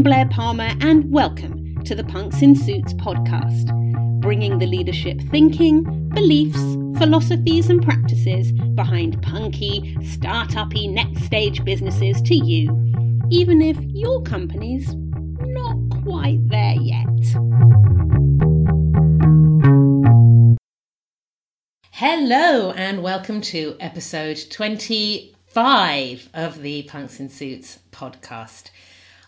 I'm Blaire Palmer, and welcome to the Punks in Suits podcast, bringing the leadership thinking, beliefs, philosophies, and practices behind punky, start-uppy, next stage businesses to you, even if your company's not quite there yet. Hello, and welcome to episode 25 of the Punks in Suits podcast.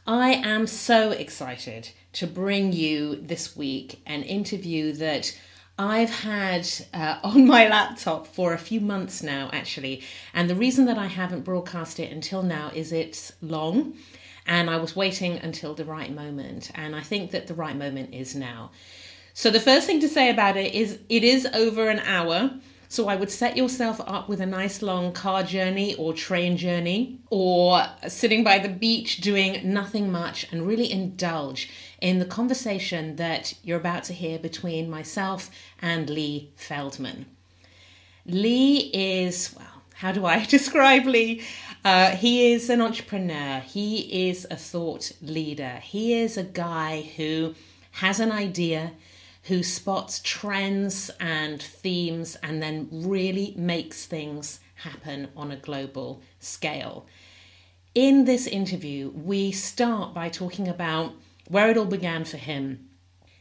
I am so excited to bring you this week an interview that I've had uh, on my laptop for a few months now, actually. And the reason that I haven't broadcast it until now is it's long and I was waiting until the right moment. And I think that the right moment is now. So the first thing to say about it is it is over an hour. So I would set yourself up with a nice long car journey or train journey or sitting by the beach doing nothing much and really indulge in the conversation that you're about to hear between myself and Lee Feldman. Lee is, well, how do I describe Lee? Uh, he is an entrepreneur. He is a thought leader. He is a guy who has an idea who spots trends and themes and then really makes things happen on a global scale. In this interview, we start by talking about where it all began for him.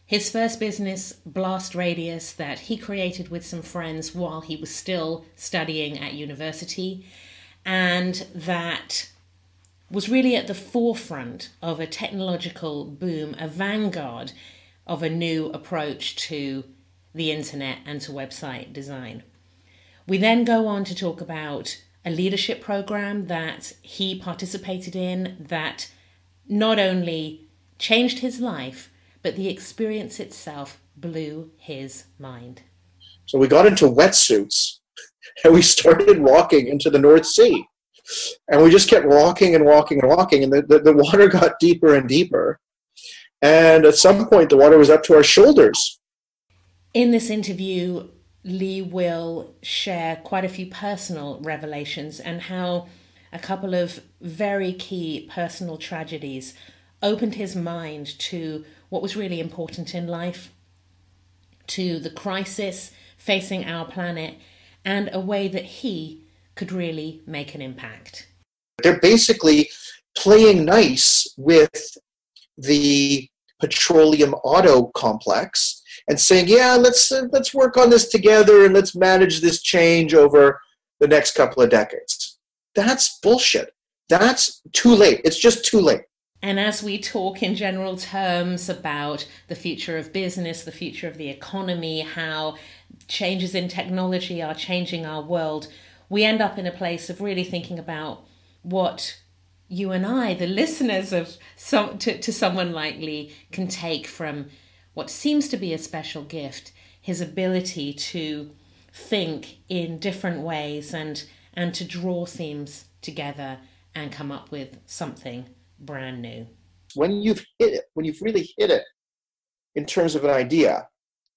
His first business, Blast Radius, that he created with some friends while he was still studying at university, and that was really at the forefront of a technological boom, a vanguard of a new approach to the internet and to website design. We then go on to talk about a leadership program that he participated in that not only changed his life, but the experience itself blew his mind. So we got into wetsuits and we started walking into the North Sea. And we just kept walking and walking and walking, and the, the, the water got deeper and deeper. And at some point, the water was up to our shoulders. In this interview, Lee will share quite a few personal revelations and how a couple of very key personal tragedies opened his mind to what was really important in life, to the crisis facing our planet, and a way that he could really make an impact. They're basically playing nice with the petroleum auto complex and saying, "Yeah, let's uh, let's work on this together and let's manage this change over the next couple of decades." That's bullshit. That's too late. It's just too late. And as we talk in general terms about the future of business, the future of the economy, how changes in technology are changing our world, we end up in a place of really thinking about what you and I, the listeners of some to, to someone like Lee, can take from what seems to be a special gift, his ability to think in different ways and and to draw themes together and come up with something brand new. When you've hit it, when you've really hit it in terms of an idea,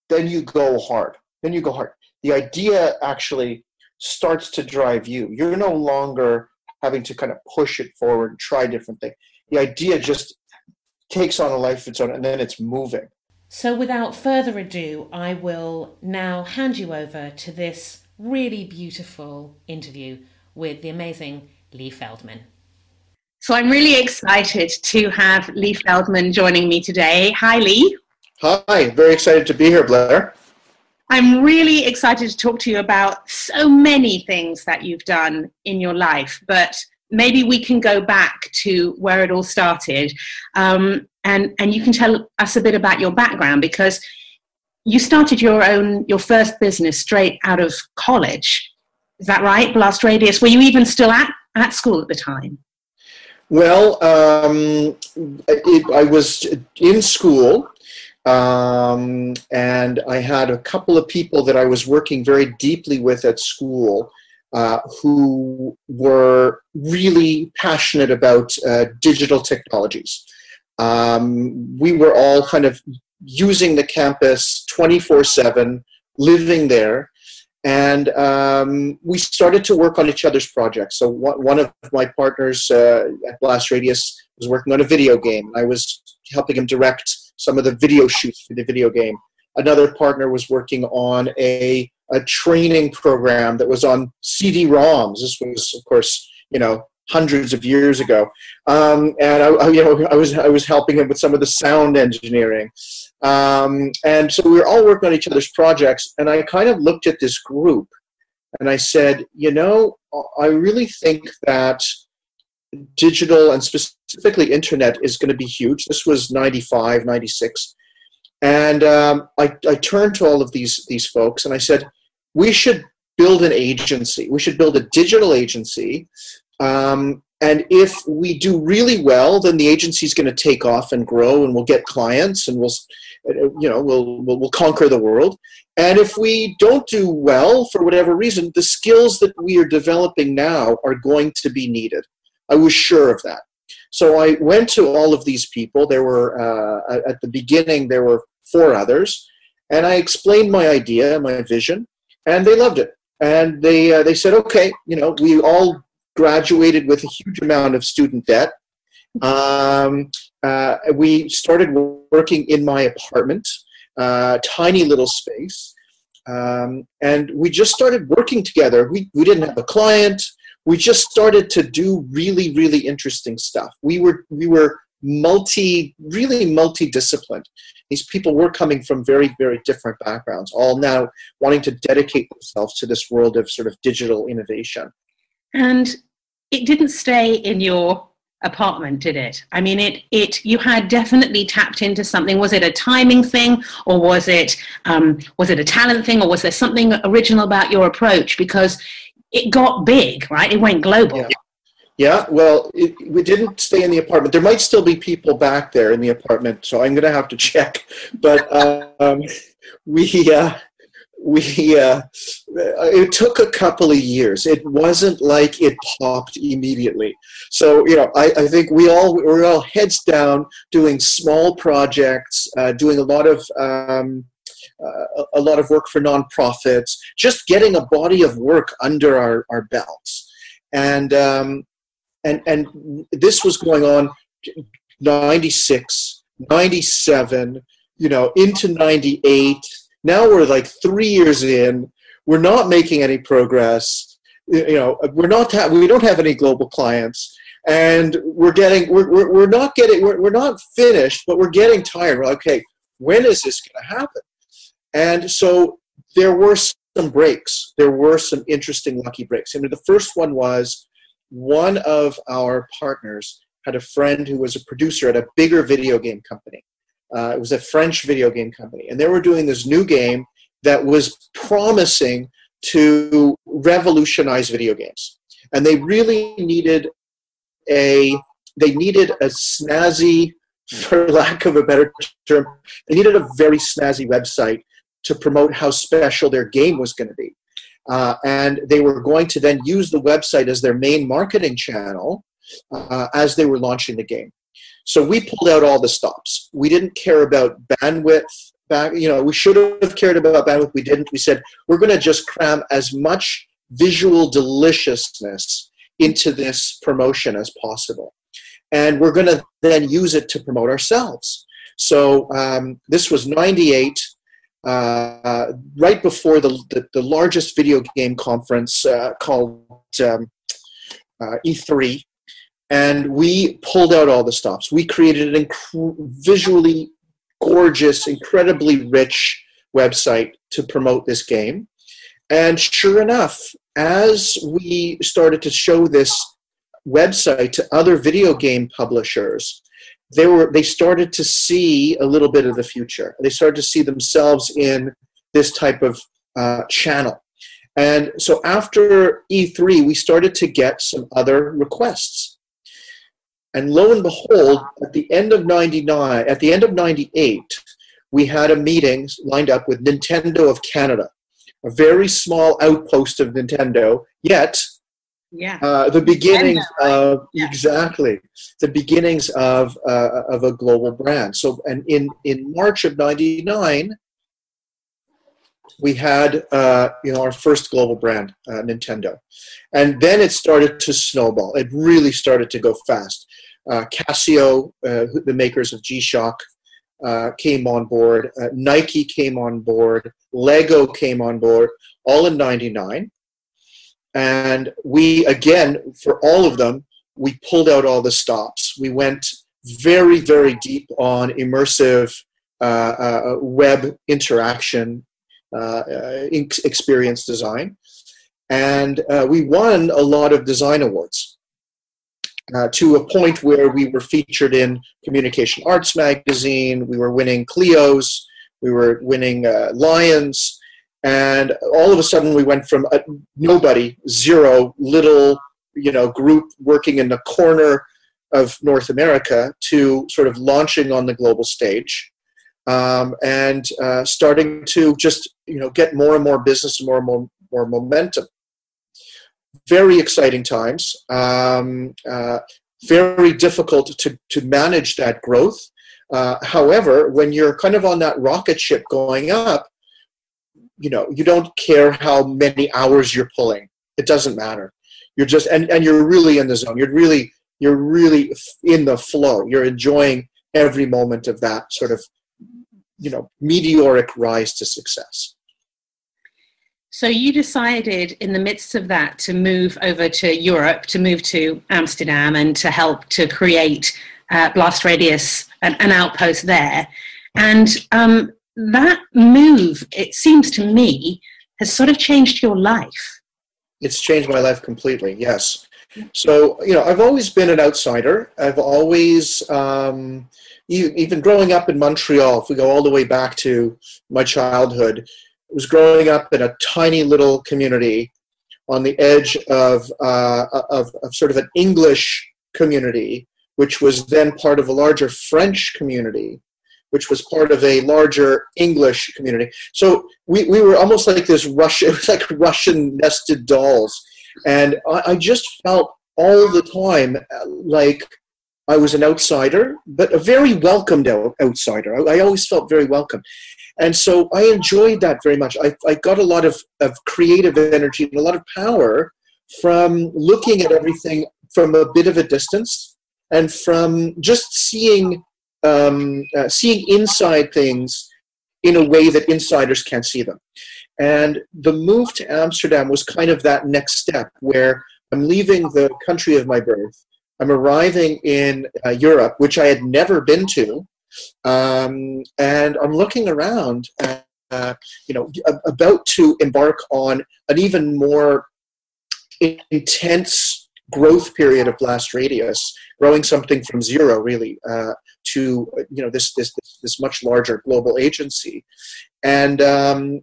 then you go hard. Then you go hard. The idea actually starts to drive you. You're no longer having to kind of push it forward and try different things. The idea just takes on a life of its own and then it's moving. So, without further ado, I will now hand you over to this really beautiful interview with the amazing Lee Feldman. So, I'm really excited to have Lee Feldman joining me today. Hi, Lee. Hi, very excited to be here, Blaire. I'm really excited to talk to you about so many things that you've done in your life, but maybe we can go back to where it all started. Um, and, and you can tell us a bit about your background because you started your own, your first business straight out of college. Is that right? Blast Radius. Were you even still at, at school at the time? Well, um, it, I was in school um, and I had a couple of people that I was working very deeply with at school uh, who were really passionate about uh, digital technologies. Um, we were all kind of using the campus 24 7, living there. and um, we started to work on each other's projects. So one, of my partners uh, at Blast Radius was working on a video game. I was helping him direct some of the video shoots for the video game. Another partner was working on a, a training program that was on CD-ROMs. This was, of course, you know, hundreds of years ago. Um, and I, I, you know, I was I was helping him with some of the sound engineering. Um, and so we were all working on each other's projects. And I kind of looked at this group and I said, you know, I really think that digital and specifically internet is going to be huge. This was 95, 96. And um, I, I turned to all of these, these folks and I said, we should build an agency. We should build a digital agency um, and if we do really well, then the agency is going to take off and grow, and we'll get clients, and we'll, you know, we'll, we'll, we'll conquer the world. And if we don't do well for whatever reason, the skills that we are developing now are going to be needed. I was sure of that. So I went to all of these people. There were uh, at the beginning there were four others, and I explained my idea, my vision, and they loved it. And they uh, they said, okay, you know, we all graduated with a huge amount of student debt. Um, uh, we started working in my apartment, uh, tiny little space, um, and we just started working together. We, we didn't have a client. We just started to do really, really interesting stuff. We were, we were multi, really multidisciplined. These people were coming from very, very different backgrounds, all now wanting to dedicate themselves to this world of sort of digital innovation. And it didn't stay in your apartment did it i mean it it you had definitely tapped into something was it a timing thing or was it um, was it a talent thing or was there something original about your approach because it got big right? It went global. Yeah, yeah well it, we didn't stay in the apartment. There might still be people back there in the apartment so i'm going to have to check. But um, we uh, we uh, it took a couple of years. It wasn't like it popped immediately. So you know i, I think we all we're all heads down doing small projects uh, doing a lot of um, uh, a lot of work for nonprofits just getting a body of work under our, our belts and um, and and this was going on 96 97 you know into 98 now we're like three years in. We're not making any progress. You know, we're not. We don't have any global clients, and we're getting. We're, we're, we're not getting. We're, we're not finished, but we're getting tired. We're like, okay, when is this going to happen? And so there were some breaks. There were some interesting lucky breaks. I mean, the first one was one of our partners had a friend who was a producer at a bigger video game company. Uh, it was a French video game company, and they were doing this new game that was promising to revolutionize video games. And they really needed a they needed a snazzy, for lack of a better term, they needed a very snazzy website to promote how special their game was going to be. Uh, and they were going to then use the website as their main marketing channel uh, as they were launching the game. So we pulled out all the stops. We didn't care about bandwidth. Back, you know, we should have cared about bandwidth. We didn't. We said we're going to just cram as much visual deliciousness into this promotion as possible, and we're going to then use it to promote ourselves. So um, this was '98. Uh, right before the, the, the, largest video game conference uh, called um, uh, E3 and we pulled out all the stops. We created an inc- visually gorgeous, incredibly rich website to promote this game. And sure enough, as we started to show this website to other video game publishers, they were they started to see a little bit of the future. They started to see themselves in this type of uh, channel. And so after E3, we started to get some other requests and lo and behold, at the end of 99, at the end of 98, we had a meeting lined up with Nintendo of Canada, a very small outpost of Nintendo, yet yeah. Uh, the beginnings of yeah. exactly the beginnings of uh, of a global brand. So, and in in March of '99, we had uh, you know our first global brand, uh, Nintendo, and then it started to snowball. It really started to go fast. Uh, Casio, uh, the makers of G-Shock, uh, came on board. Uh, Nike came on board. Lego came on board, all in '99. And we again, for all of them, we pulled out all the stops. We went very, very deep on immersive web interaction uh, uh, experience design. And uh, we won a lot of design awards. Uh, to a point where we were featured in Communication Arts magazine, we were winning Clio's, we were winning uh, Lions, and all of a sudden we went from a, nobody, zero, little, you know, group working in the corner of North America to sort of launching on the global stage um, and uh, starting to just you know get more and more business and more and more, more momentum. Very exciting times. Um, uh, very difficult to, to manage that growth. Uh, however, when you're kind of on that rocket ship going up, you know you don't care how many hours you're pulling. It doesn't matter. You're just and, and you're really in the zone. You're really you're really in the flow. You're enjoying every moment of that sort of you know meteoric rise to success so you decided in the midst of that to move over to europe to move to amsterdam and to help to create uh, blast radius an, an, outpost there and um, that move it seems to me has sort of changed your life. It's changed my life completely yes. So you know i've always been an outsider. I've always um, even growing up in Montreal, if we go all the way back to my childhood, was growing up in a tiny little community on the edge of, uh, of, of, sort of an English community, which was then part of a larger French community, which was part of a larger English community. So we, we were almost like this Russian, it was like Russian nested dolls. And I, I just felt all the time uh, like I was an outsider, but a very welcomed outsider. I, I, always felt very welcome. And so I enjoyed that very much. I, I got a lot of, of creative energy and a lot of power from looking at everything from a bit of a distance and from just seeing, um, uh, seeing inside things in a way that insiders can't see them. And the move to Amsterdam was kind of that next step where I'm leaving the country of my birth. I'm arriving in uh, Europe, which I had never been to, um, and I'm looking around, uh, you know, about to embark on an even more intense growth period of Blast Radius, growing something from zero really. Uh, to you know this this this much larger global agency, and um,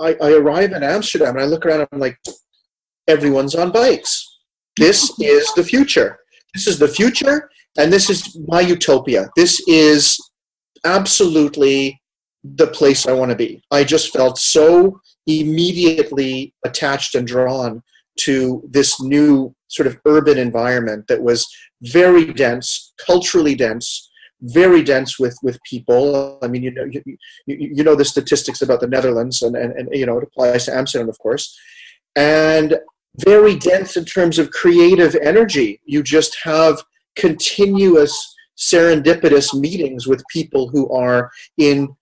I, I arrive in Amsterdam and I look around and I'm like, everyone's on bikes. This is the future this is the future, and this is my utopia. This is absolutely the place I want to be. I just felt so immediately attached and drawn to this new sort of urban environment that was very dense, culturally dense, very dense with with people. I mean, you know, you, you, know the statistics about the Netherlands, and, and, and you know it applies to Amsterdam, of course. And very dense in terms of creative energy. You just have continuous serendipitous meetings with people who are in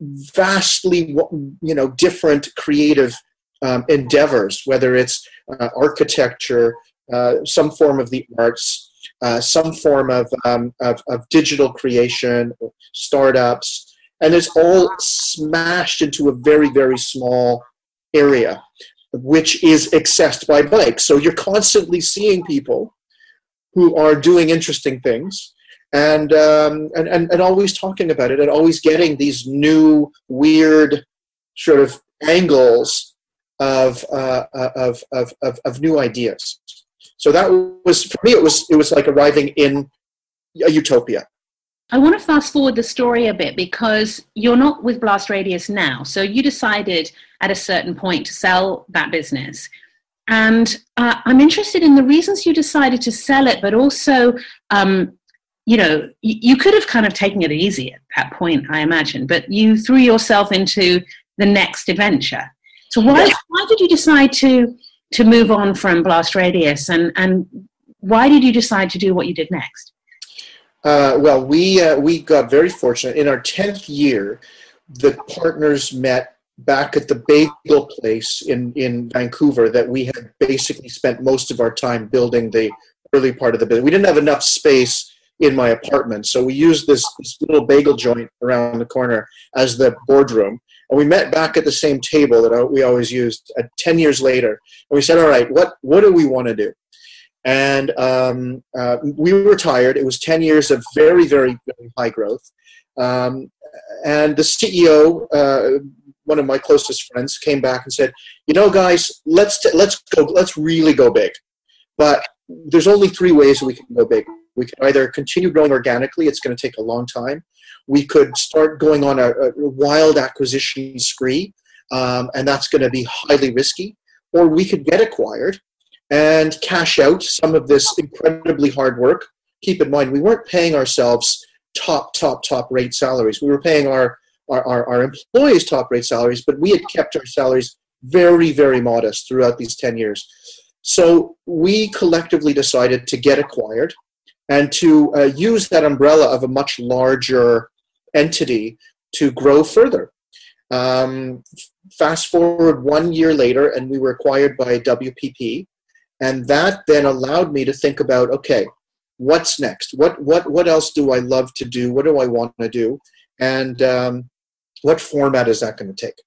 vastly you know different creative um, endeavors whether it's uh, architecture uh, some form of the arts uh, some form of, um, of, of digital creation startups and it's all smashed into a very very small area which is accessed by bikes. So you're constantly seeing people who are doing interesting things and, um, and, and, and always talking about it and always getting these new, weird sort of angles of, uh, of, of, of, of new ideas. So that was, for me, it was, it was like arriving in a utopia. I want to fast forward the story a bit because you're not with Blast Radius now. So you decided at a certain point to sell that business. And uh, I'm interested in the reasons you decided to sell it, but also, um, you know, you, you could have kind of taken it easy at that point, I imagine, but you threw yourself into the next adventure. So why yeah. why did you decide to to move on from Blast Radius and and why did you decide to do what you did next? Uh, well, we uh, we got very fortunate. In our tenth year, the partners met back at the bagel place in in Vancouver that we had basically spent most of our time building the early part of the business. We didn't have enough space in my apartment, so we used this, this little bagel joint around the corner as the boardroom. And we met back at the same table that we always used. Uh, Ten years later, and we said, "All right, what what do we want to do?" And um, uh, we were tired. It was 10 years of very, very, very high growth. Um, and the CEO, uh, one of my closest friends, came back and said, "You know, guys, let's t- let's go. Let's really go big. But there's only three ways we can go big. We can either continue growing organically. It's going to take a long time. We could start going on a, a wild acquisition spree, um, and that's going to be highly risky. Or we could get acquired." and cash out some of this incredibly hard work. Keep in mind, we weren't paying ourselves top, top, top rate salaries. We were paying our, our, our, our employees top rate salaries, but we had kept our salaries very, very modest throughout these 10 years. So we collectively decided to get acquired and to uh, use that umbrella of a much larger entity to grow further. Um, fast forward one year later, and we were acquired by WPP, and that then allowed me to think about okay what's next? What what what else do i love to do? What do i want to do? And um, what format is that going to take?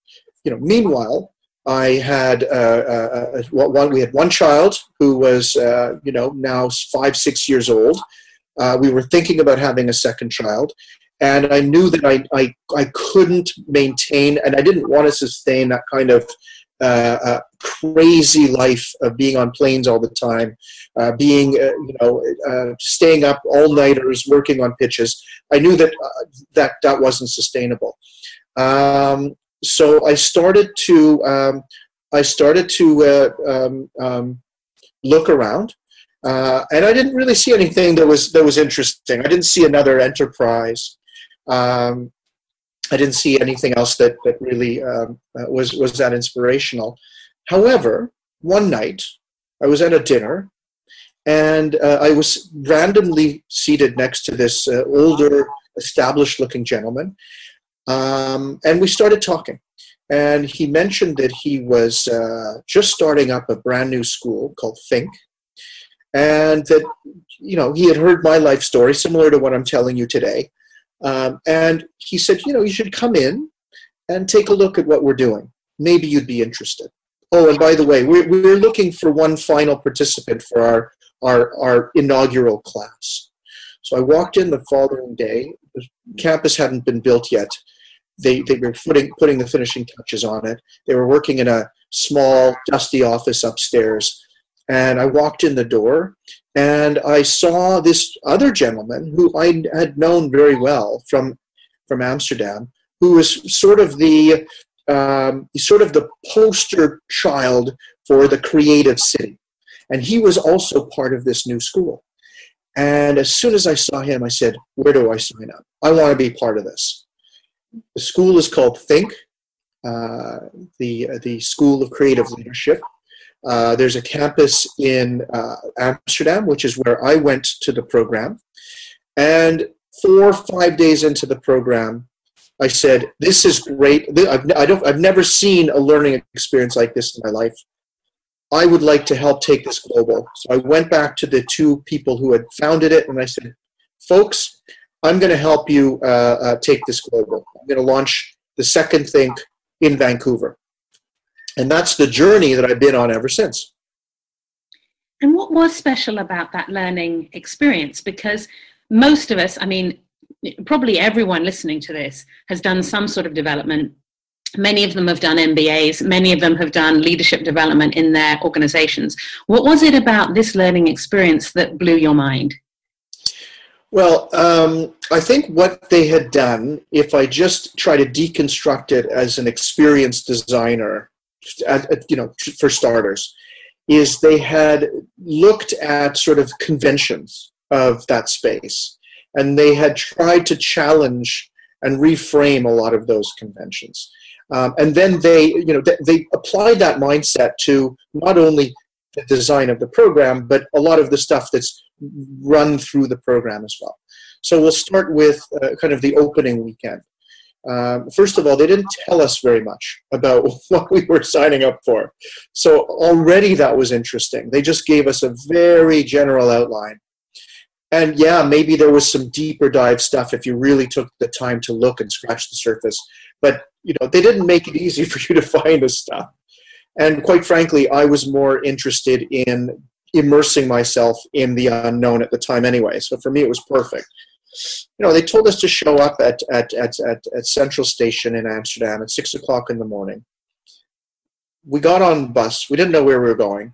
You know meanwhile i had uh, uh, uh one we had one child who was uh, you know now five six years old. Uh, we were thinking about having a second child and i knew that I, I i couldn't maintain and i didn't want to sustain that kind of uh, a crazy life of being on planes all the time, uh, being, uh, you know, uh, staying up all nighters, working on pitches. I knew that uh, that that wasn't sustainable. Um, so I started to um, I started to uh, um, um, look around. and I didn't really see anything that was that was interesting. I didn't see another enterprise. Um, I didn't see anything else that that really um, uh, was was that inspirational. However, one night I was at a dinner, and uh, I was randomly seated next to this uh, older, established-looking gentleman, um, and we started talking. And he mentioned that he was uh, just starting up a brand new school called THNK, and that you know he had heard my life story, similar to what I'm telling you today um, and he said, you know, you should come in and take a look at what we're doing. Maybe you'd be interested. Oh, and by the way, we're, we're looking for one final participant for our, our, our inaugural class. So I walked in the following day. The campus hadn't been built yet. They, they were putting, putting the finishing touches on it. They were working in a small, dusty office upstairs. And I walked in the door, and I saw this other gentleman who I had known very well from from Amsterdam, who was sort of the um, sort of the poster child for the creative city, and he was also part of this new school. And as soon as I saw him, I said, "Where do I sign up? I want to be part of this." The school is called THNK, uh, the the School of Creative Leadership. Uh, there's a campus in uh, Amsterdam, which is where I went to the program. And four or five days into the program, I said, "This is great. I've, I don't, I've never seen a learning experience like this in my life. I would like to help take this global." So I went back to the two people who had founded it, and I said, "Folks, I'm going to help you uh, uh, take this global. I'm going to launch the second THNK in Vancouver." And that's the journey that I've been on ever since. And what was special about that learning experience? Because most of us, I mean, probably everyone listening to this has done some sort of development. Many of them have done MBAs, many of them have done leadership development in their organizations. What was it about this learning experience that blew your mind? Well, um, I think what they had done, if I just try to deconstruct it as an experienced designer, you know, for starters, is they had looked at sort of conventions of that space, and they had tried to challenge and reframe a lot of those conventions. Um, and then they, you know, they, they applied that mindset to not only the design of the program, but a lot of the stuff that's run through the program as well. So we'll start with uh, kind of the opening weekend. Um, first of all, they didn't tell us very much about what we were signing up for. So already that was interesting. They just gave us a very general outline. And yeah, maybe there was some deeper dive stuff if you really took the time to look and scratch the surface. But you know, they didn't make it easy for you to find this stuff. And quite frankly, I was more interested in immersing myself in the unknown at the time anyway. So for me, it was perfect you know, they told us to show up at, at, at, at, at Central Station in Amsterdam at six o'clock in the morning. We got on the bus. We didn't know where we were going.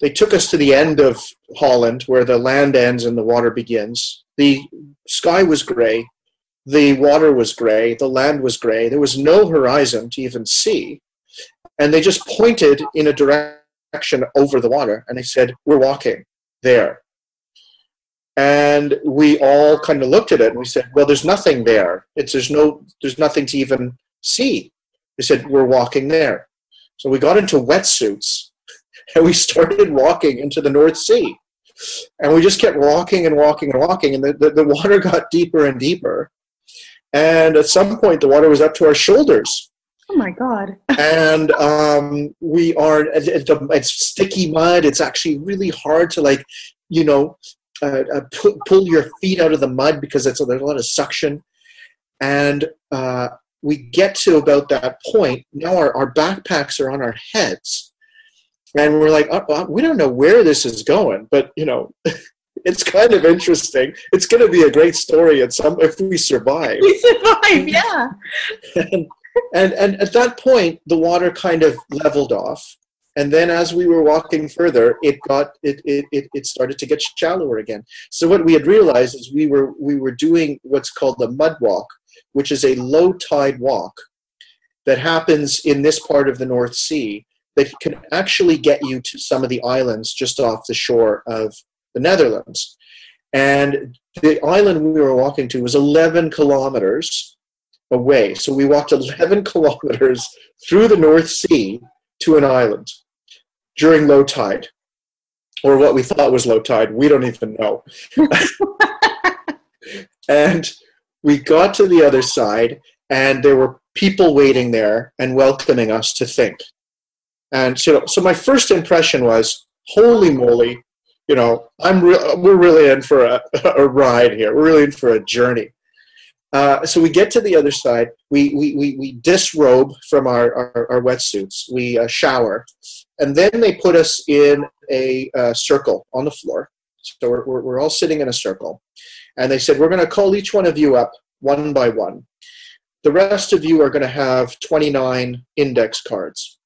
They took us to the end of Holland where the land ends and the water begins. The sky was gray. The water was gray. The land was gray. There was no horizon to even see. And they just pointed in a direction over the water and they said, We're walking there. And we all kind of looked at it and we said, well, there's nothing there. It's, there's, no, there's nothing to even see. They said, we're walking there. So we got into wetsuits and we started walking into the North Sea. And we just kept walking and walking and walking, and the, the, the water got deeper and deeper. And at some point, the water was up to our shoulders. Oh my God. and um, we are, it's sticky mud. It's actually really hard to, like, you know, uh, uh, pull, pull your feet out of the mud because it's, there's a lot of suction. And uh, we get to about that point. Now our, our backpacks are on our heads. And we're like, oh, we don't know where this is going, but you know, it's kind of interesting. It's going to be a great story at some if we survive. We survive, yeah. and, and and at that point, the water kind of leveled off, and then as we were walking further it got it, it, it, it started to get shallower again. So what we had realized is we were we were doing what's called the mud walk which is a low tide walk that happens in this part of the north sea that can actually get you to some of the islands just off the shore of the netherlands. And the island we were walking to was 11 kilometers away. So we walked 11 kilometers through the north sea to an island during low tide, or what we thought was low tide. We don't even know. and we got to the other side, and there were people waiting there and welcoming us to THNK. And so, so my first impression was, holy moly, you know, I'm re- we're really in for a, a ride here. We're really in for a journey. Uh, so we get to the other side. We, we, we, we disrobe from our, our, our wetsuits. We uh, shower. And then they put us in a uh, circle on the floor. So we're, we're, we're all sitting in a circle. And they said, We're going to call each one of you up one by one. The rest of you are going to have 29 index cards.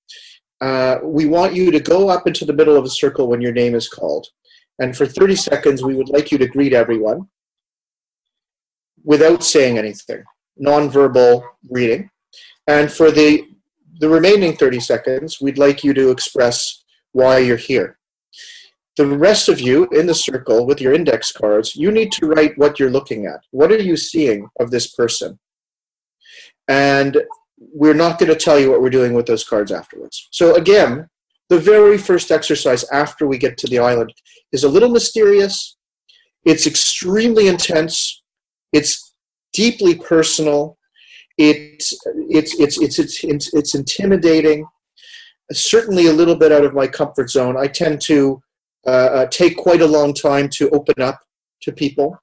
Uh, we want you to go up into the middle of a circle when your name is called. And for 30 seconds, we would like you to greet everyone without saying anything, nonverbal reading. And for the, the remaining 30 seconds, we'd like you to express why you're here. The rest of you in the circle with your index cards, you need to write what you're looking at. What are you seeing of this person? And we're not going to tell you what we're doing with those cards afterwards. So, again, the very first exercise after we get to the island is a little mysterious. It's extremely intense. It's deeply personal. It's it's it's it's it's it's, intimidating. Certainly, a little bit out of my comfort zone. I tend to uh, uh, take quite a long time to open up to people.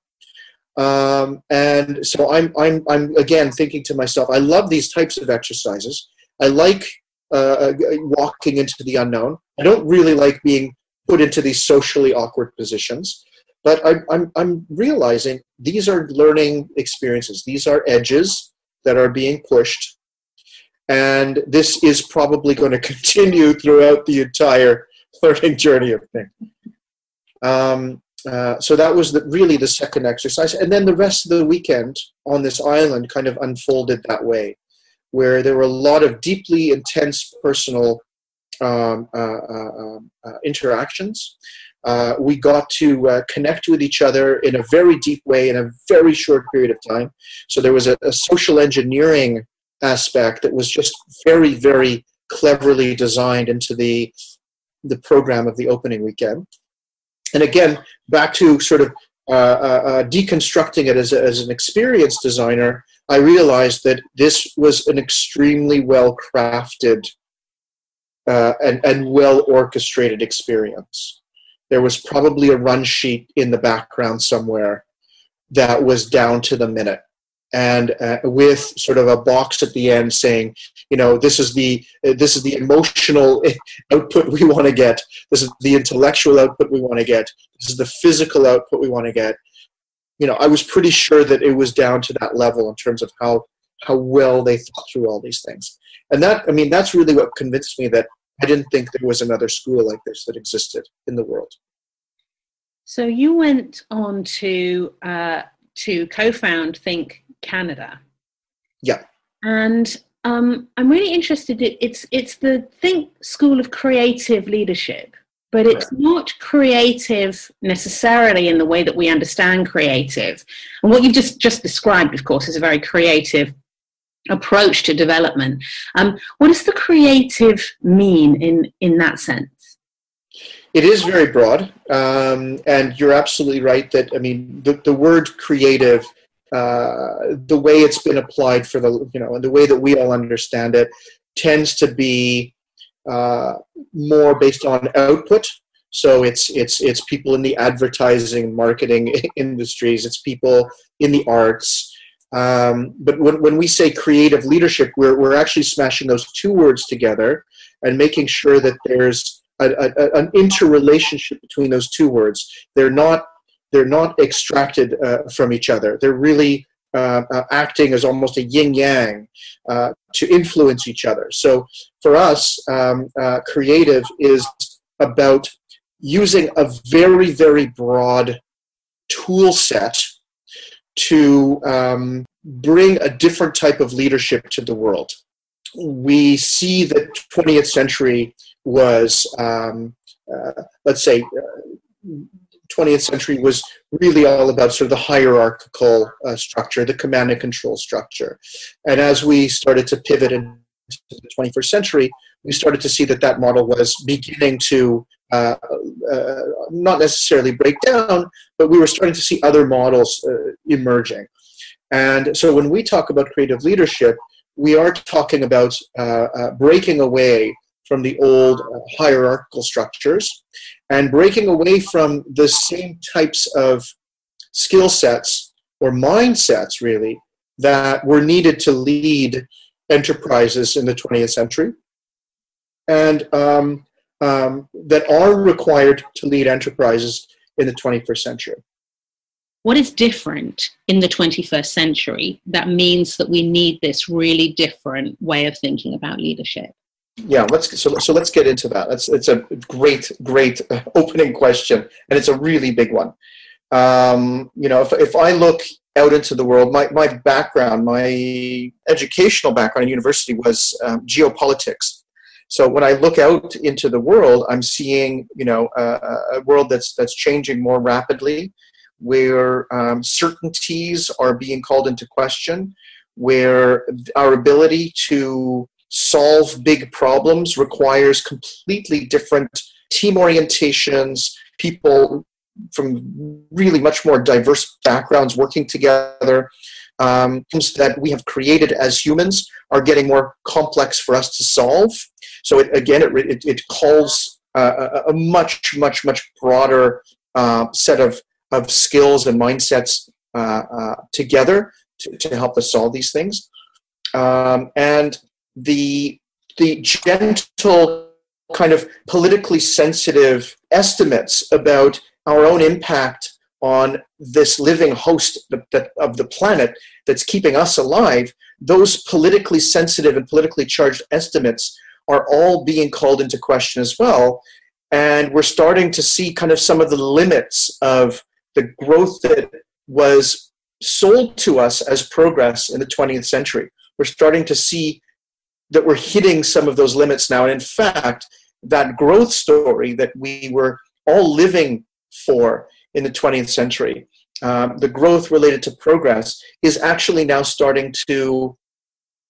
Um, and so I'm, I'm, I'm again thinking to myself, I love these types of exercises. I like uh, uh walking into the unknown. I don't really like being put into these socially awkward positions. But I'm, I'm, I'm realizing these are learning experiences. These are edges that are being pushed. And this is probably going to continue throughout the entire learning journey of me. Um, uh, so that was the, really the second exercise. And then the rest of the weekend on this island kind of unfolded that way, where there were a lot of deeply intense personal um, uh, uh, um, uh interactions. Uh, we got to uh, connect with each other in a very deep way in a very short period of time. So there was a, a social engineering aspect that was just very, very cleverly designed into the the program of the opening weekend. And again, back to sort of uh, uh, uh, deconstructing it as, a, as an experienced designer, I realized that this was an extremely well crafted uh, and, and well orchestrated experience. There was probably a run sheet in the background somewhere that was down to the minute and uh, with sort of a box at the end saying, you know, this is the uh, this is the emotional output we want to get. This is the intellectual output we want to get. This is the physical output we want to get. You know, I was pretty sure that it was down to that level in terms of how how well they thought through all these things. And that, I mean, that's really what convinced me that I didn't think there was another school like this that existed in the world. So you went on to uh, to co-found THNK Canada. Yeah. And um, I'm really interested. It's it's the THNK School of Creative Leadership, but it's not creative necessarily in the way that we understand creative. And what you've just just described, of course, is a very creative approach to development. Um, what does the creative mean in in that sense? It is very broad, um, and you're absolutely right that I mean the, the word creative uh, the way it's been applied for the you know and the way that we all understand it tends to be uh, more based on output so it's it's it's people in the advertising marketing industries it's people in the arts um, but when, when we say creative leadership we're, we're actually smashing those two words together and making sure that there's a, a, an interrelationship between those two words they're not they're not extracted uh, from each other. They're really uh, uh, acting as almost a yin yang uh, to influence each other. So for us, um, uh, creative is about using a very, very broad tool set to um, bring a different type of leadership to the world. We see that 20th century was, um, uh, let's say, 20th century was really all about sort of the hierarchical uh, structure, the command and control structure. And as we started to pivot into the 21st century, we started to see that that model was beginning to uh, uh, not necessarily break down, but we were starting to see other models uh, emerging. And so when we talk about creative leadership, we are talking about uh, uh, breaking away from the old hierarchical structures and breaking away from the same types of skill sets or mindsets, really, that were needed to lead enterprises in the 20th century and um, um, that are required to lead enterprises in the 21st century. What is different in the 21st century that means that we need this really different way of thinking about leadership? yeah let's so, so let's get into that that's it's a great great opening question and it's a really big one um, you know if, if i look out into the world my, my background my educational background in university was um, geopolitics so when i look out into the world i'm seeing you know a, a world that's that's changing more rapidly where um, certainties are being called into question where our ability to solve big problems requires completely different team orientations, people from really much more diverse backgrounds working together. Um, that we have created as humans are getting more complex for us to solve. So it, again, it, it, it calls uh, a, a, much, much, much broader uh, set of, of skills and mindsets uh, uh together to, to help us solve these things. Um, and the the gentle kind of politically sensitive estimates about our own impact on this living host of the planet that's keeping us alive, those politically sensitive and politically charged estimates are all being called into question as well. And we're starting to see kind of some of the limits of the growth that was sold to us as progress in the 20th century. We're starting to see that we're hitting some of those limits now. And in fact, that growth story that we were all living for in the 20th century, um, the growth related to progress, is actually now starting to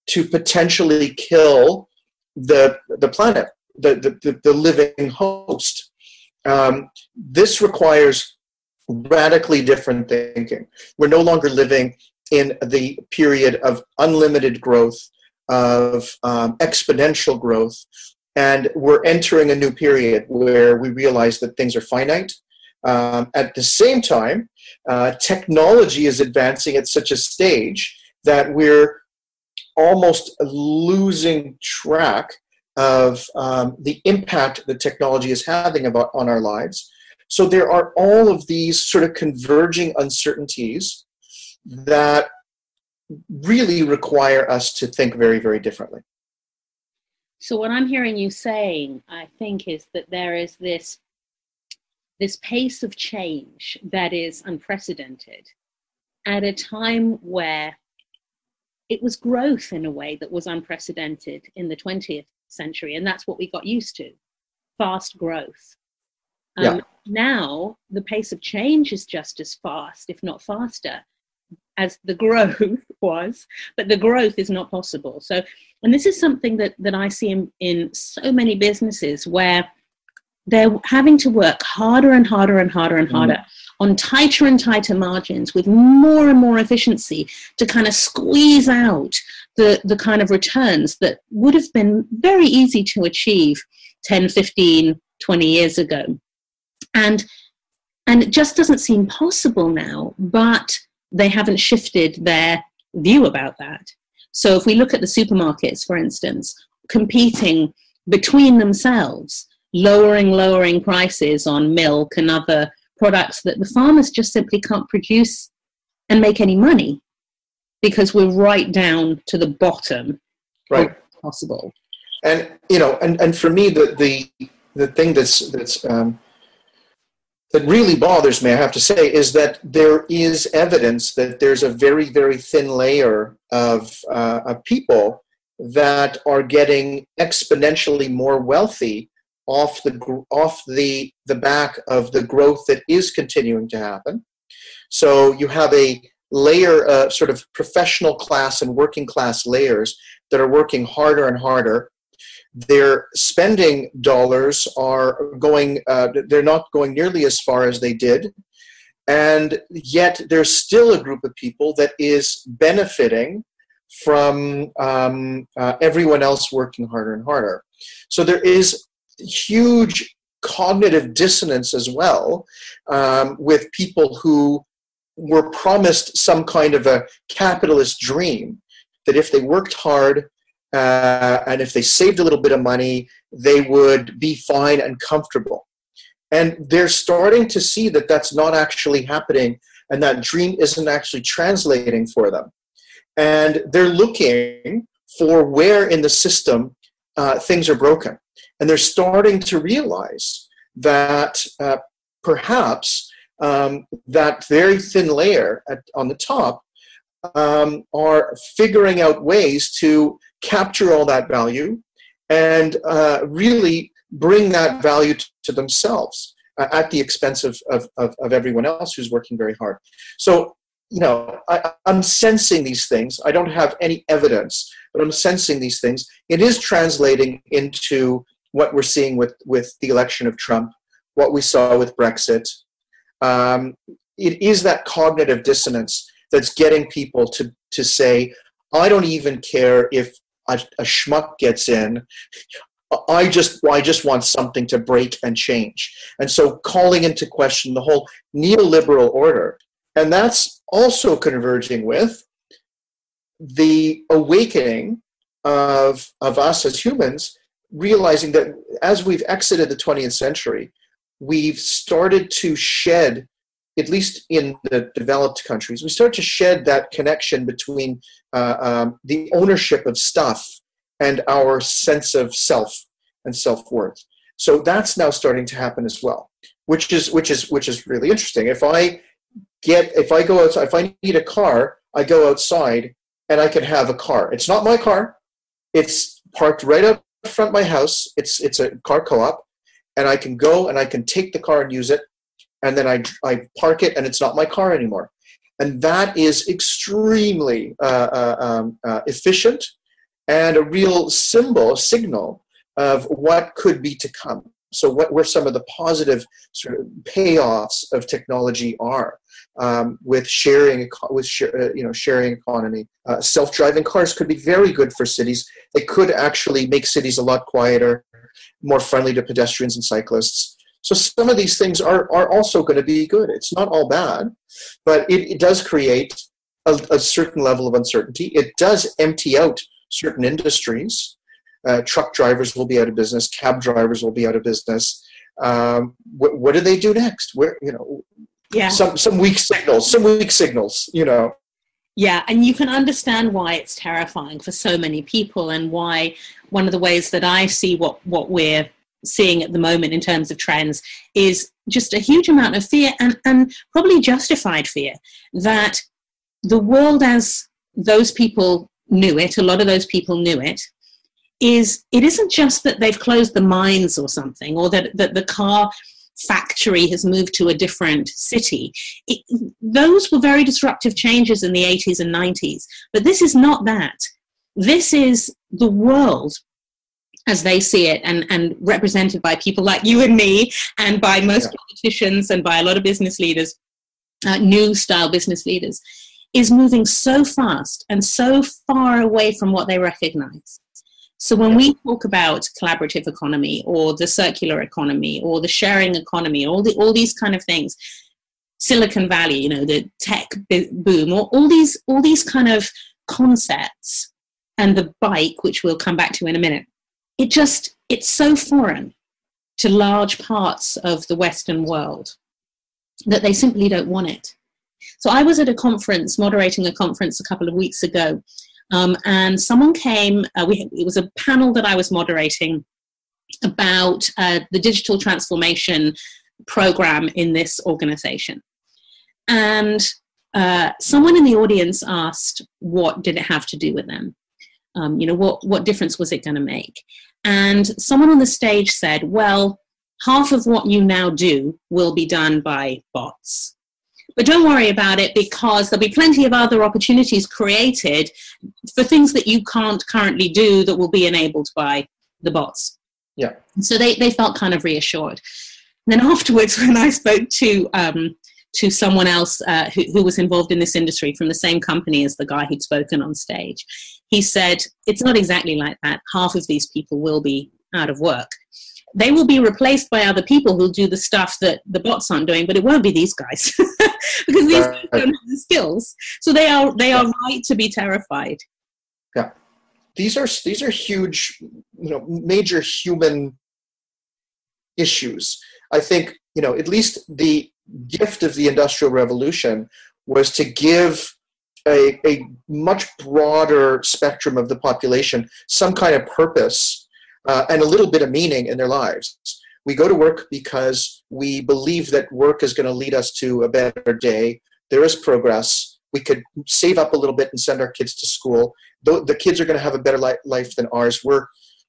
to potentially kill the, the planet, the, the, the living host. Um, this requires radically different thinking. We're no longer living in the period of unlimited growth, of um, exponential growth, and we're entering a new period where we realize that things are finite. Um, at the same time, uh, technology is advancing at such a stage that we're almost losing track of um, the impact that technology is having about, on our lives. So there are all of these sort of converging uncertainties that really require us to think very, very differently. So what I'm hearing you saying, I think, is that there is this this pace of change that is unprecedented at a time where it was growth in a way that was unprecedented in the 20th century, and that's what we got used to fast growth. Um, yeah. Now, the pace of change is just as fast, if not faster, as the growth was, but the growth is not possible. So, and this is something that, that I see in, in so many businesses where they're having to work harder and harder and harder and harder mm. on tighter and tighter margins with more and more efficiency to kind of squeeze out the, the kind of returns that would have been very easy to achieve 10, 15, 20 years ago. And, and it just doesn't seem possible now, but they haven't shifted their view about that. So if we look at the supermarkets, for instance, competing between themselves, lowering, lowering prices on milk and other products that the farmers just simply can't produce and make any money because we're right down to the bottom right. possible. And you know and, and for me the the the thing that's that's um, that really bothers me, I have to say, is that there is evidence that there's a very, very thin layer of, uh, of people that are getting exponentially more wealthy off the off the the back of the growth that is continuing to happen. So you have a layer, of sort of professional class and working class layers that are working harder and harder their spending dollars are going, uh, they're not going nearly as far as they did. And yet there's still a group of people that is benefiting from um, uh, everyone else working harder and harder. So there is huge cognitive dissonance as well um, with people who were promised some kind of a capitalist dream that if they worked hard uh, and if they saved a little bit of money, they would be fine and comfortable. And they're starting to see that that's not actually happening, and that dream isn't actually translating for them. And they're looking for where in the system uh, things are broken. And they're starting to realize that uh, perhaps um, that very thin layer at, on the top um, are figuring out ways to capture all that value and uh, really bring that value to themselves uh, at the expense of, of, of, of, everyone else who's working very hard. So, you know, I, I'm sensing these things. I don't have any evidence, but I'm sensing these things. It is translating into what we're seeing with, with the election of Trump, what we saw with Brexit. Um, it is that cognitive dissonance that's getting people to, to say, I don't even care if a, a schmuck gets in I just I just want something to break and change. And so calling into question the whole neoliberal order. And that's also converging with the awakening of, of us as humans, realizing that as we've exited the 20th century, we've started to shed at least in the developed countries, we start to shed that connection between uh, um, the ownership of stuff and our sense of self and self-worth. So that's now starting to happen as well, which is which is which is really interesting. If I get if I go outside, if I need a car, I go outside and I can have a car. It's not my car. It's parked right up front my house. It's it's a car co-op, and I can go and I can take the car and use it and then I, I park it and it's not my car anymore. And that is extremely uh, uh, um, uh, efficient and a real symbol, signal of what could be to come. So, what where some of the positive sort of payoffs of technology are um, with sharing, with uh, you know sharing economy. Uh, self-driving cars could be very good for cities. They could actually make cities a lot quieter, more friendly to pedestrians and cyclists. So some of these things are, are also going to be good. It's not all bad, but it, it does create a, a, certain level of uncertainty. It does empty out certain industries. Uh, truck drivers will be out of business. Cab drivers will be out of business. Um, what, what do they do next? Where you know, yeah, some some weak signals, some weak signals. You know, yeah, and you can understand why it's terrifying for so many people, and why one of the ways that I see what what we're seeing at the moment in terms of trends is just a huge amount of fear and, and probably justified fear that the world as those people knew it, a lot of those people knew it, is it isn't just that they've closed the mines or something, or that, that the car factory has moved to a different city. It, those were very disruptive changes in the 80s and 90s, but this is not that. This is the world as they see it and, and represented by people like you and me and by most yeah. politicians and by a lot of business leaders, uh, new style business leaders, is moving so fast and so far away from what they recognize. So when we talk about collaborative economy or the circular economy or the sharing economy, all the all these kind of things, Silicon Valley, you know, the tech boom, or all these all these kind of concepts, and the bike, which we'll come back to in a minute, it just it's so foreign to large parts of the Western world that they simply don't want it. So I was at a conference, moderating a conference a couple of weeks ago, um, and someone came. Uh, we, it was a panel that I was moderating about uh, the digital transformation program in this organization, and uh, someone in the audience asked, "What did it have to do with them?" Um, you know, what, what difference was it going to make? And someone on the stage said, well, half of what you now do will be done by bots. But don't worry about it because there'll be plenty of other opportunities created for things that you can't currently do that will be enabled by the bots. Yeah. So they, they felt kind of reassured. And then afterwards, when I spoke to um, to someone else uh, who, who was involved in this industry from the same company as the guy who'd spoken on stage, he said, It's not exactly like that. Half of these people will be out of work. They will be replaced by other people who'll do the stuff that the bots aren't doing, but it won't be these guys because these guys don't have the skills. So they are they are right to be terrified. Yeah, these are these are huge, you know, major human issues. I think you know at least the gift of the industrial revolution was to give a, a much broader spectrum of the population some kind of purpose uh, and a little bit of meaning in their lives. We go to work because we believe that work is going to lead us to a better day. There is progress. We could save up a little bit and send our kids to school. The kids are going to have a better life than ours. We're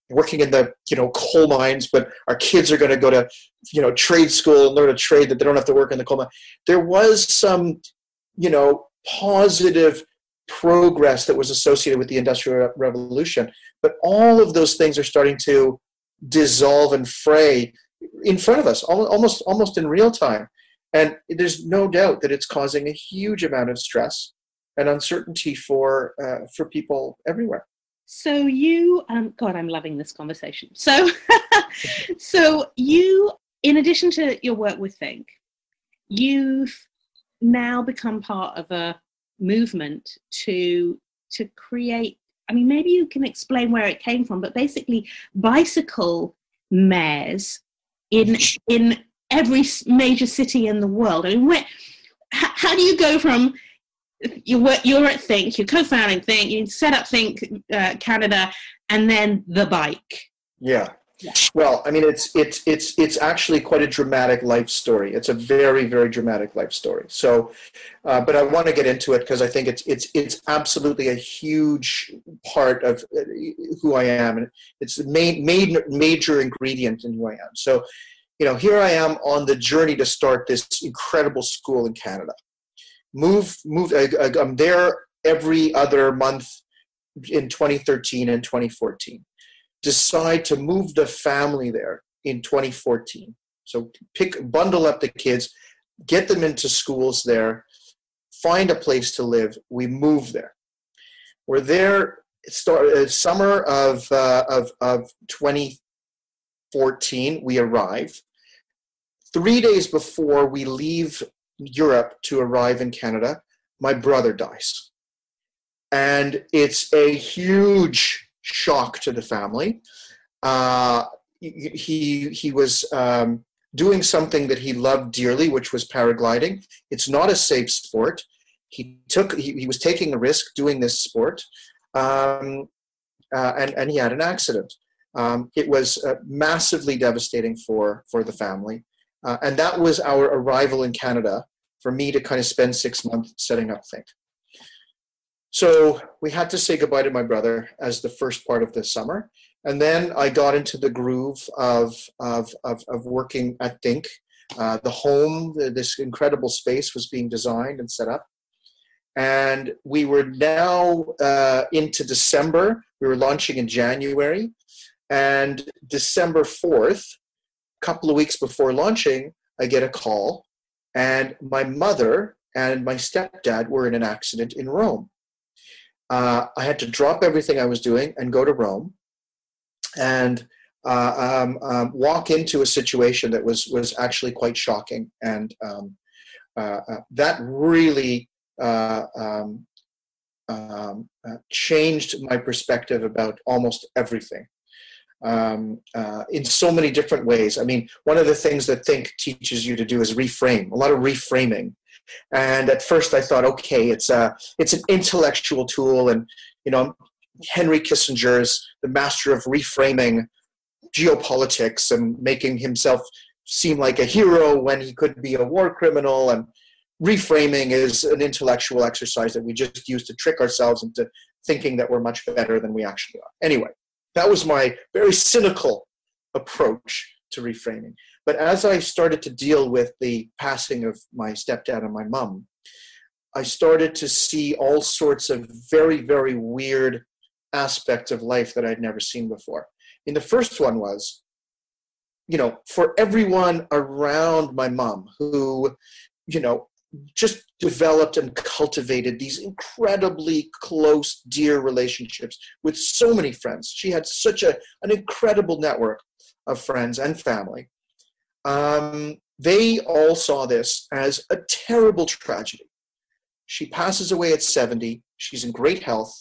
working in the you know coal mines, but our kids are going to go to you know trade school and learn a trade that they don't have to work in the coal mine. There was some you know positive progress that was associated with the industrial revolution but all of those things are starting to dissolve and fray in front of us almost almost in real time. And there's no doubt that it's causing a huge amount of stress and uncertainty for uh, for people everywhere. So you um god i'm loving this conversation. So so you in addition to your work with THNK you've now become part of a movement to to create i mean maybe you can explain where it came from but basically bicycle mayors in in every major city in the world. I mean where how, how do you go from you you're at THNK you're co-founding THNK you set up THNK uh, canada and then the bike? Yeah well, I mean, it's it's it's it's actually quite a dramatic life story. It's a very very dramatic life story. So, uh, but I want to get into it because I think it's it's it's absolutely a huge part of uh, who I am, and it's the main, main major ingredient in who I am. So, you know, here I am on the journey to start this incredible school in Canada. Move move. I, I'm there every other month in 2013 and 2014. Decide to move the family there in 2014. So pick, bundle up the kids, get them into schools there, find a place to live. We move there. We're there. Start uh, summer of, uh, of of 2014. We arrive. Three days before we leave Europe to arrive in Canada, my brother dies, and it's a huge shock to the family. Uh, he he was um, doing something that he loved dearly, which was paragliding. It's not a safe sport he took he, he was taking a risk doing this sport um, uh, and, and he had an accident um, it was uh, massively devastating for for the family uh, and that was our arrival in canada for me to kind of spend six months setting up THNK so we had to say goodbye to my brother as the first part of the summer. And then i got into the groove of of of, of working at THNK. Uh, the home, this incredible space was being designed and set up. And we were now uh, into December. We were launching in January, and December 4th, a couple of weeks before launching, I get a call, and my mother and my stepdad were in an accident in Rome. Uh, I had to drop everything I was doing and go to Rome, and uh, um, um, walk into a situation that was was actually quite shocking, and um, uh, uh, that really uh, um, um, uh, changed my perspective about almost everything um, uh, in so many different ways. I mean, one of the things that THNK teaches you to do is reframe, a lot of reframing. And at first I thought, okay, it's a, it's an intellectual tool. And, you know, Henry Kissinger is the master of reframing geopolitics and making himself seem like a hero when he could be a war criminal. And, reframing is an intellectual exercise that we just use to trick ourselves into thinking that we're much better than we actually are. Anyway, that was my very cynical approach to reframing. But as I started to deal with the passing of my stepdad and my mom, I started to see all sorts of very, very weird aspects of life that I'd never seen before. And the first one was, you know, for everyone around my mom who, you know, just developed and cultivated these incredibly close, dear relationships with so many friends. She had such a, an incredible network of friends and family. Um, they all saw this as a terrible tragedy. She passes away at 70. She's in great health.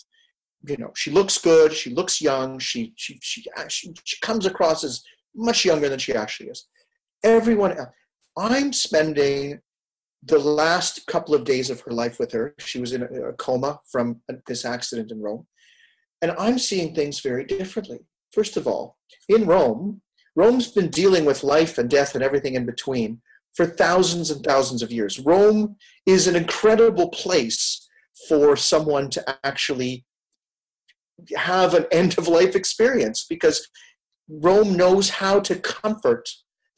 You know, she looks good. She looks young. She, she, she, she, she comes across as much younger than she actually is. Everyone, I'm spending the last couple of days of her life with her, she was in a, coma from this accident in Rome. And I'm seeing things very differently. First of all, in Rome, Rome's been dealing with life and death and everything in between for thousands and thousands of years. Rome is an incredible place for someone to actually have an end of life experience because Rome knows how to comfort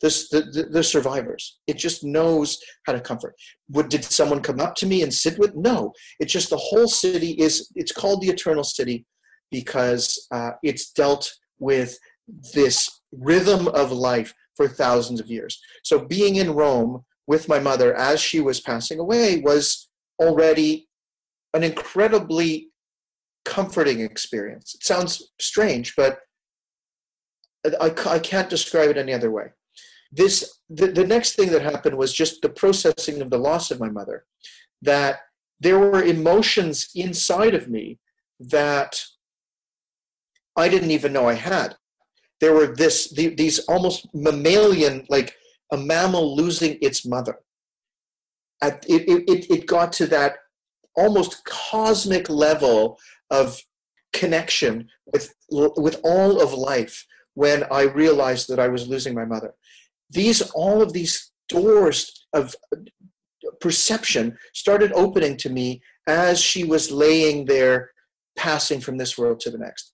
the, the, the survivors. It just knows how to comfort. What, did someone come up to me and sit with? No. It's just the whole city is, it's called the Eternal City because uh, it's dealt with this rhythm of life for thousands of years. So being in Rome with my mother as she was passing away was already an incredibly comforting experience. It sounds strange, but I, I can't describe it any other way this the, the next thing that happened was just the processing of the loss of my mother that there were emotions inside of me that i didn't even know i had there were this the, these almost mammalian like a mammal losing its mother. At, it, it, it got to that almost cosmic level of connection with with all of life when i realized that i was losing my mother. These all of these doors of perception started opening to me as she was laying there passing from this world to the next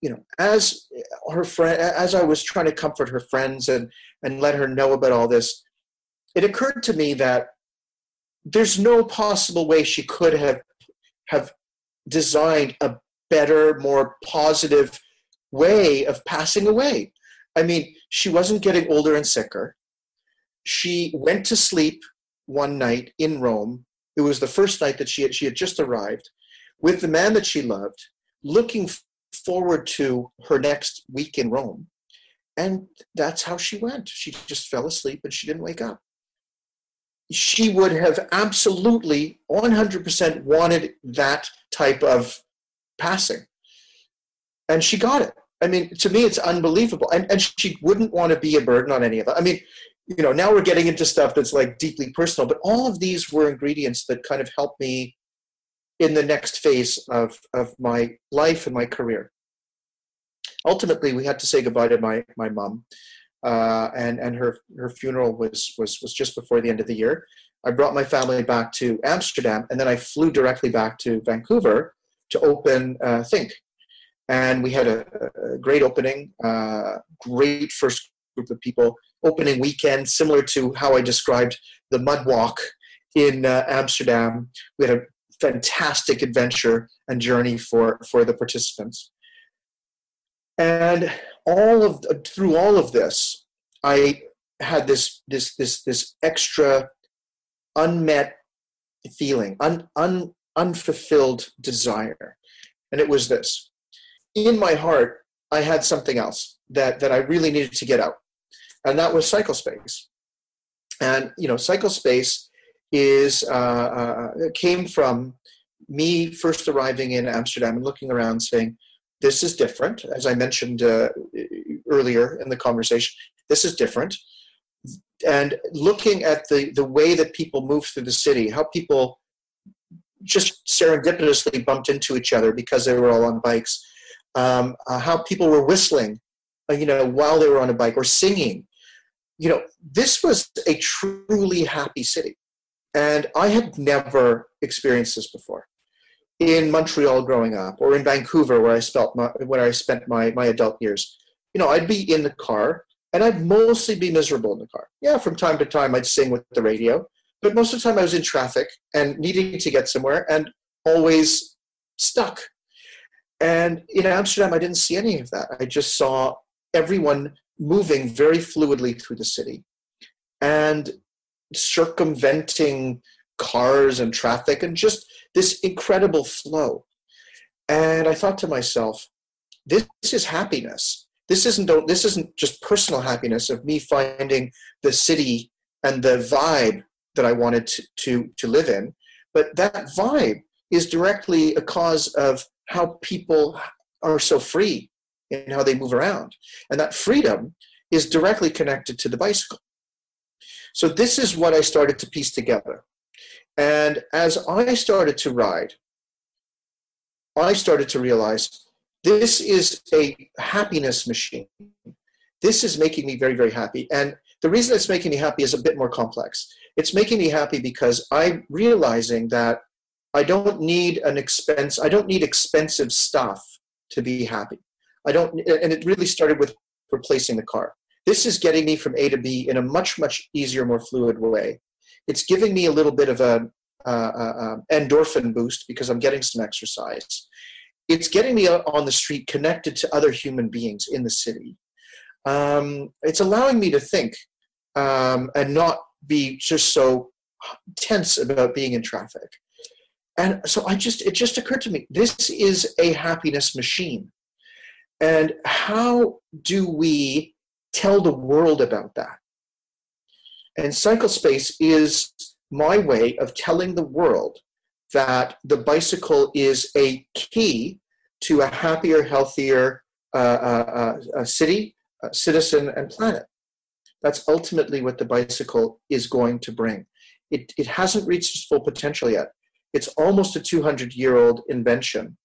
you know as her friend as i was trying to comfort her friends and and let her know about all this it occurred to me that there's no possible way she could have have designed a better, more positive way of passing away. I mean, she wasn't getting older and sicker. She went to sleep one night in Rome. It was the first night that she had, she had just arrived with the man that she loved, looking forward to her next week in Rome. And that's how she went. She just fell asleep and she didn't wake up. She would have absolutely 100% wanted that type of passing. And she got it. I mean, to me, it's unbelievable. And, and she wouldn't want to be a burden on any of it. I mean, you know, now we're getting into stuff that's like deeply personal, but all of these were ingredients that kind of helped me in the next phase of, of my life and my career. Ultimately, we had to say goodbye to my, my mom, uh, and, and her, her funeral was, was, was just before the end of the year. I brought my family back to Amsterdam, and then I flew directly back to Vancouver to open uh, THNK. And we had a, a great opening, uh, great first group of people, opening weekend, similar to how I described the mud walk in uh, Amsterdam. We had a fantastic adventure and journey for, for the participants. And all of through all of this, I had this this this this extra unmet feeling, un, un, unfulfilled desire, and it was this: in my heart, I had something else that that I really needed to get out, and that was cyclespace. And you know, cyclespace is uh, uh, came from me first arriving in Amsterdam and looking around, saying, "This is different." As I mentioned uh, earlier in the conversation, this is different. And looking at the the way that people move through the city, how people just serendipitously bumped into each other because they were all on bikes, um, uh, how people were whistling, uh, you know, while they were on a bike or singing. You know, this was a truly happy city and I had never experienced this before. In Montreal growing up, or in Vancouver where I spent my, where I spent my, my adult years, you know, I'd be in the car and I'd mostly be miserable in the car. Yeah, from time to time I'd sing with the radio, but most of the time I was in traffic and needing to get somewhere and always stuck. And in Amsterdam, I didn't see any of that. I just saw everyone moving very fluidly through the city. And circumventing cars and traffic and just this incredible flow. And I thought to myself, this is happiness. This isn't this isn't just personal happiness of me finding the city and the vibe that I wanted to, to, to live in, but that vibe is directly a cause of how people are so free in how they move around. And that freedom is directly connected to the bicycle. So this is what I started to piece together. And as I started to ride, I started to realize this is a happiness machine. This is making me very, very happy. And the reason it's making me happy is a bit more complex. It's making me happy because I'm realizing that I don't need an expense, I don't need expensive stuff to be happy. I don't, and it really started with replacing the car. This is getting me from A to B in a much, much easier, more fluid way. It's giving me a little bit of a uh, uh, endorphin boost because I'm getting some exercise. It's getting me on the street connected to other human beings in the city. Um, it's allowing me to think um, and not be just so tense about being in traffic. And so I just it just occurred to me this is a happiness machine. And how do we tell the world about that. And Cyclespace is my way of telling the world that the bicycle is a key to a happier, healthier uh, uh, uh, city, uh, citizen, and planet. That's ultimately what the bicycle is going to bring. It, it hasn't reached its full potential yet. It's almost a 200 year old invention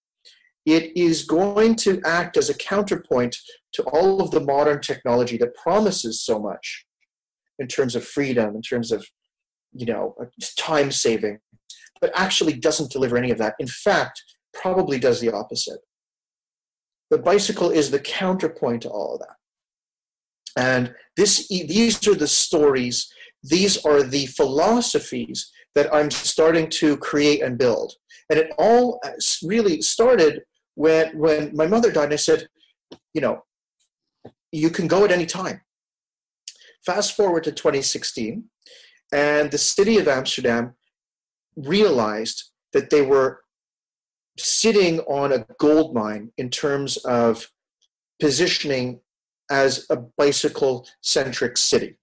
it is going to act as a counterpoint to all of the modern technology that promises so much in terms of freedom, in terms of you know time saving, but actually doesn't deliver any of that. In fact, probably does the opposite. The bicycle is the counterpoint to all of that. And this, these are the stories, these are the philosophies that I'm starting to create and build. And it all uh, really started when, when my mother died, I said, you know, you can go at any time. Fast forward to 2016, and the city of Amsterdam realized that they were sitting on a gold mine in terms of positioning as a bicycle centric city.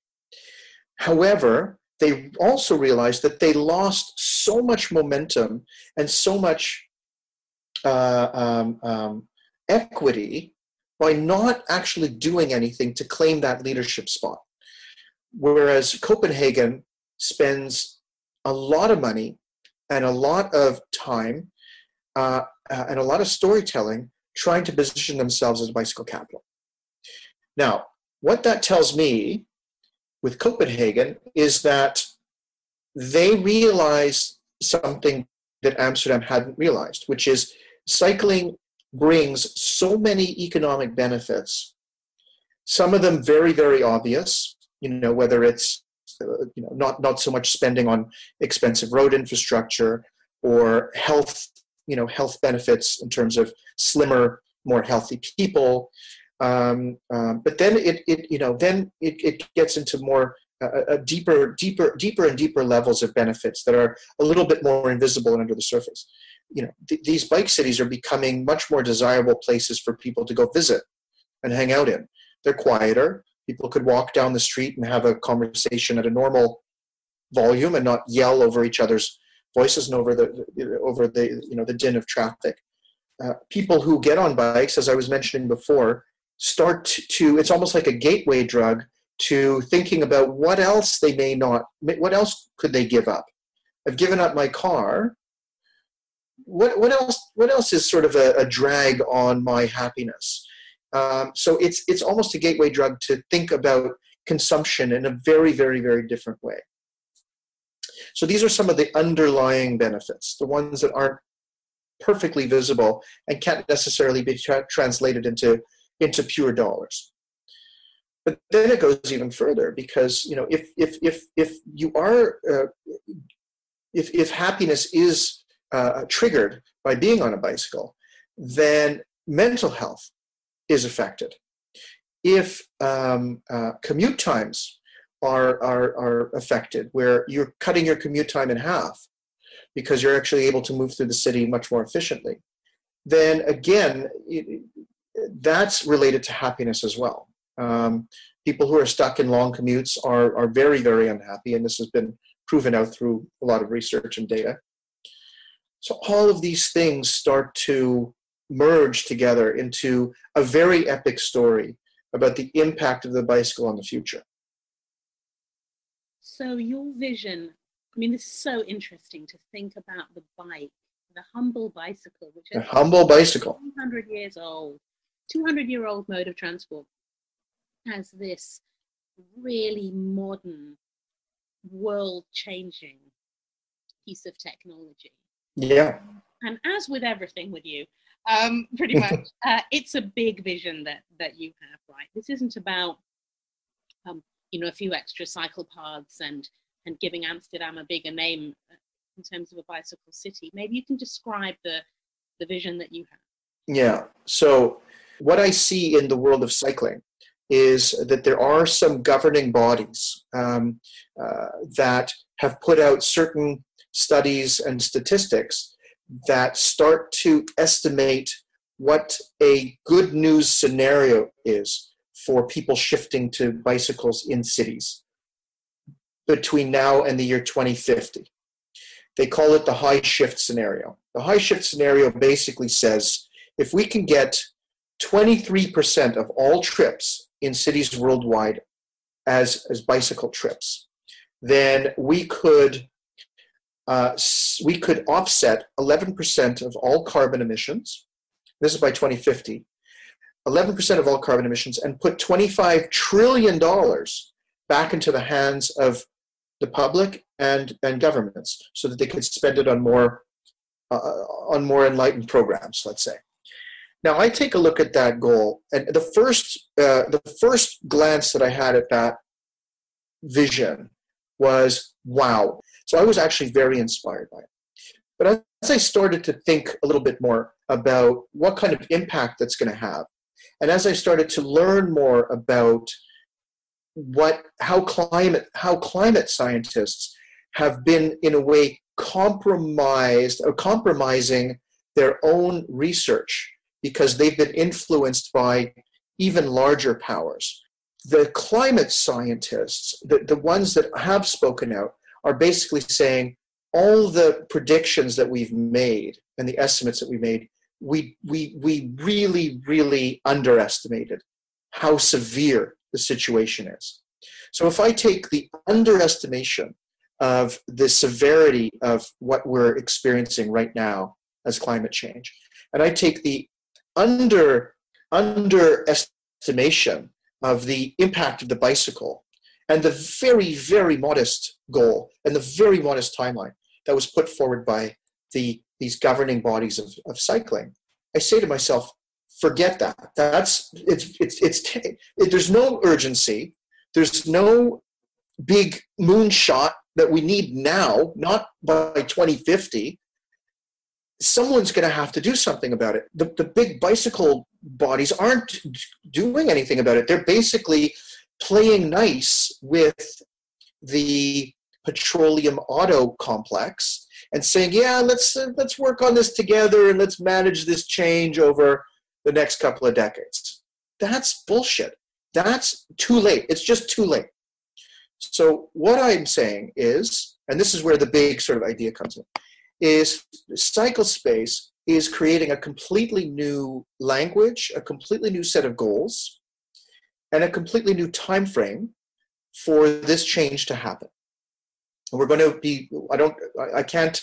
However, they also realized that they lost so much momentum and so much uh, um, um, equity by not actually doing anything to claim that leadership spot. Whereas Copenhagen spends a lot of money and a lot of time uh, uh, and a lot of storytelling trying to position themselves as bicycle capital. Now, what that tells me with Copenhagen is that they realize something that Amsterdam hadn't realized, which is cycling brings so many economic benefits. Some of them very, very obvious. You know, whether it's uh, you know not not so much spending on expensive road infrastructure or health you know health benefits in terms of slimmer, more healthy people. Um, um, but then it, it you know then it, it gets into more uh, a deeper deeper deeper and deeper levels of benefits that are a little bit more invisible and under the surface you know th- these bike cities are becoming much more desirable places for people to go visit and hang out in they're quieter people could walk down the street and have a conversation at a normal volume and not yell over each other's voices and over the over the you know the din of traffic. Uh, people who get on bikes, as I was mentioning before, start to it's almost like a gateway drug to thinking about what else they may not what else could they give up. I've given up my car. What what else what else is sort of a, a drag on my happiness? Um, so it's it's almost a gateway drug to think about consumption in a very very very different way. So these are some of the underlying benefits, the ones that aren't perfectly visible and can't necessarily be tra- translated into, into pure dollars. But then it goes even further because you know if if if if you are uh, if if happiness is uh, triggered by being on a bicycle, then mental health is affected. If um, uh, commute times are, are, are affected, where you're cutting your commute time in half because you're actually able to move through the city much more efficiently, then again, it, that's related to happiness as well. Um, people who are stuck in long commutes are, are very, very unhappy, and this has been proven out through a lot of research and data. So all of these things start to merge together into a very epic story about the impact of the bicycle on the future. So, your vision, I mean, this is so interesting to think about the bike, the humble bicycle, which is a humble bicycle, 200 years old, 200 year old mode of transport, as this really modern, world changing piece of technology. Yeah. And as with everything with you, um, pretty much, uh, it's a big vision that that you have, right? This isn't about um, you know a few extra cycle paths and and giving Amsterdam a bigger name uh, in terms of a bicycle city. Maybe you can describe the the vision that you have. Yeah. So what I see in the world of cycling is that there are some governing bodies um, uh, that have put out certain studies and statistics that start to estimate what a good news scenario is for people shifting to bicycles in cities between now and the year 2050. They call it the high shift scenario. The high shift scenario basically says if we can get 23% of all trips in cities worldwide as, as bicycle trips, then we could uh, we could offset 11% of all carbon emissions. This is by 2050. 11% of all carbon emissions and put $25 trillion back into the hands of the public and, and governments so that they could spend it on more, uh, on more enlightened programs, let's say. Now I take a look at that goal, and the first, uh, the first glance that I had at that vision was, wow. So I was actually very inspired by it. But as I started to think a little bit more about what kind of impact that's going to have, and as I started to learn more about what how climate how climate scientists have been in a way compromised or compromising their own research because they've been influenced by even larger powers. The climate scientists, the, the ones that have spoken out, are basically saying all the predictions that we've made and the estimates that we made, we, we, we really, really underestimated how severe the situation is. So if I take the underestimation of the severity of what we're experiencing right now as climate change, and I take the under underestimation of the impact of the bicycle and the very, very modest goal and the very modest timeline that was put forward by the these governing bodies of, of cycling, I say to myself, forget that. That's it's it's it's it, there's no urgency. There's no big moonshot that we need now, not by 2050. Someone's going to have to do something about it. The, the big bicycle bodies aren't doing anything about it. They're basically playing nice with the petroleum auto complex and saying, "Yeah, let's uh, let's work on this together and let's manage this change over the next couple of decades." That's bullshit. That's too late. It's just too late. So what I'm saying is, and this is where the big sort of idea comes in, is cycle space is creating a completely new language, a completely new set of goals, and a completely new time frame for this change to happen. We're going to be i don't i can't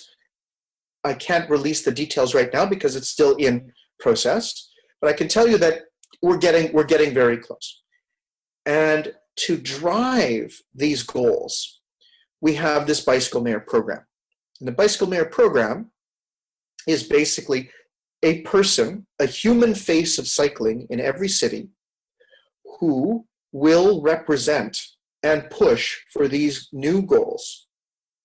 i can't release the details right now because it's still in process but i can tell you that we're getting we're getting very close. And to drive these goals we have this bicycle mayor program. And the bicycle mayor program is basically a person a human face of cycling in every city who will represent and push for these new goals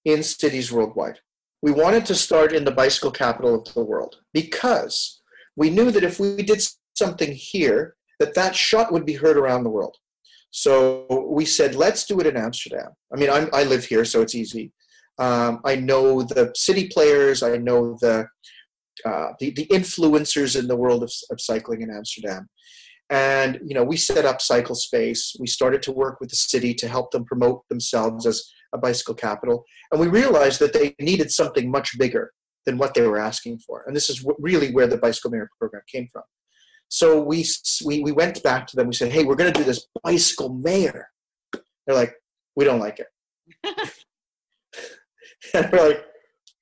in cities worldwide. We wanted to start in the bicycle capital of the world because we knew that if we did something here, that that shot would be heard around the world. So we said, let's do it in Amsterdam. I mean, I'm, i live here, so it's easy. Um, I know the city players. I know the, uh, the, the influencers in the world of, of cycling in Amsterdam. And you know, we set up Cycle Space. We started to work with the city to help them promote themselves as a bicycle capital, and we realized that they needed something much bigger than what they were asking for. And this is really where the bicycle mayor program came from. So we we, we went back to them. We said, "Hey, we're going to do this bicycle mayor." They're like, "We don't like it." and we're like,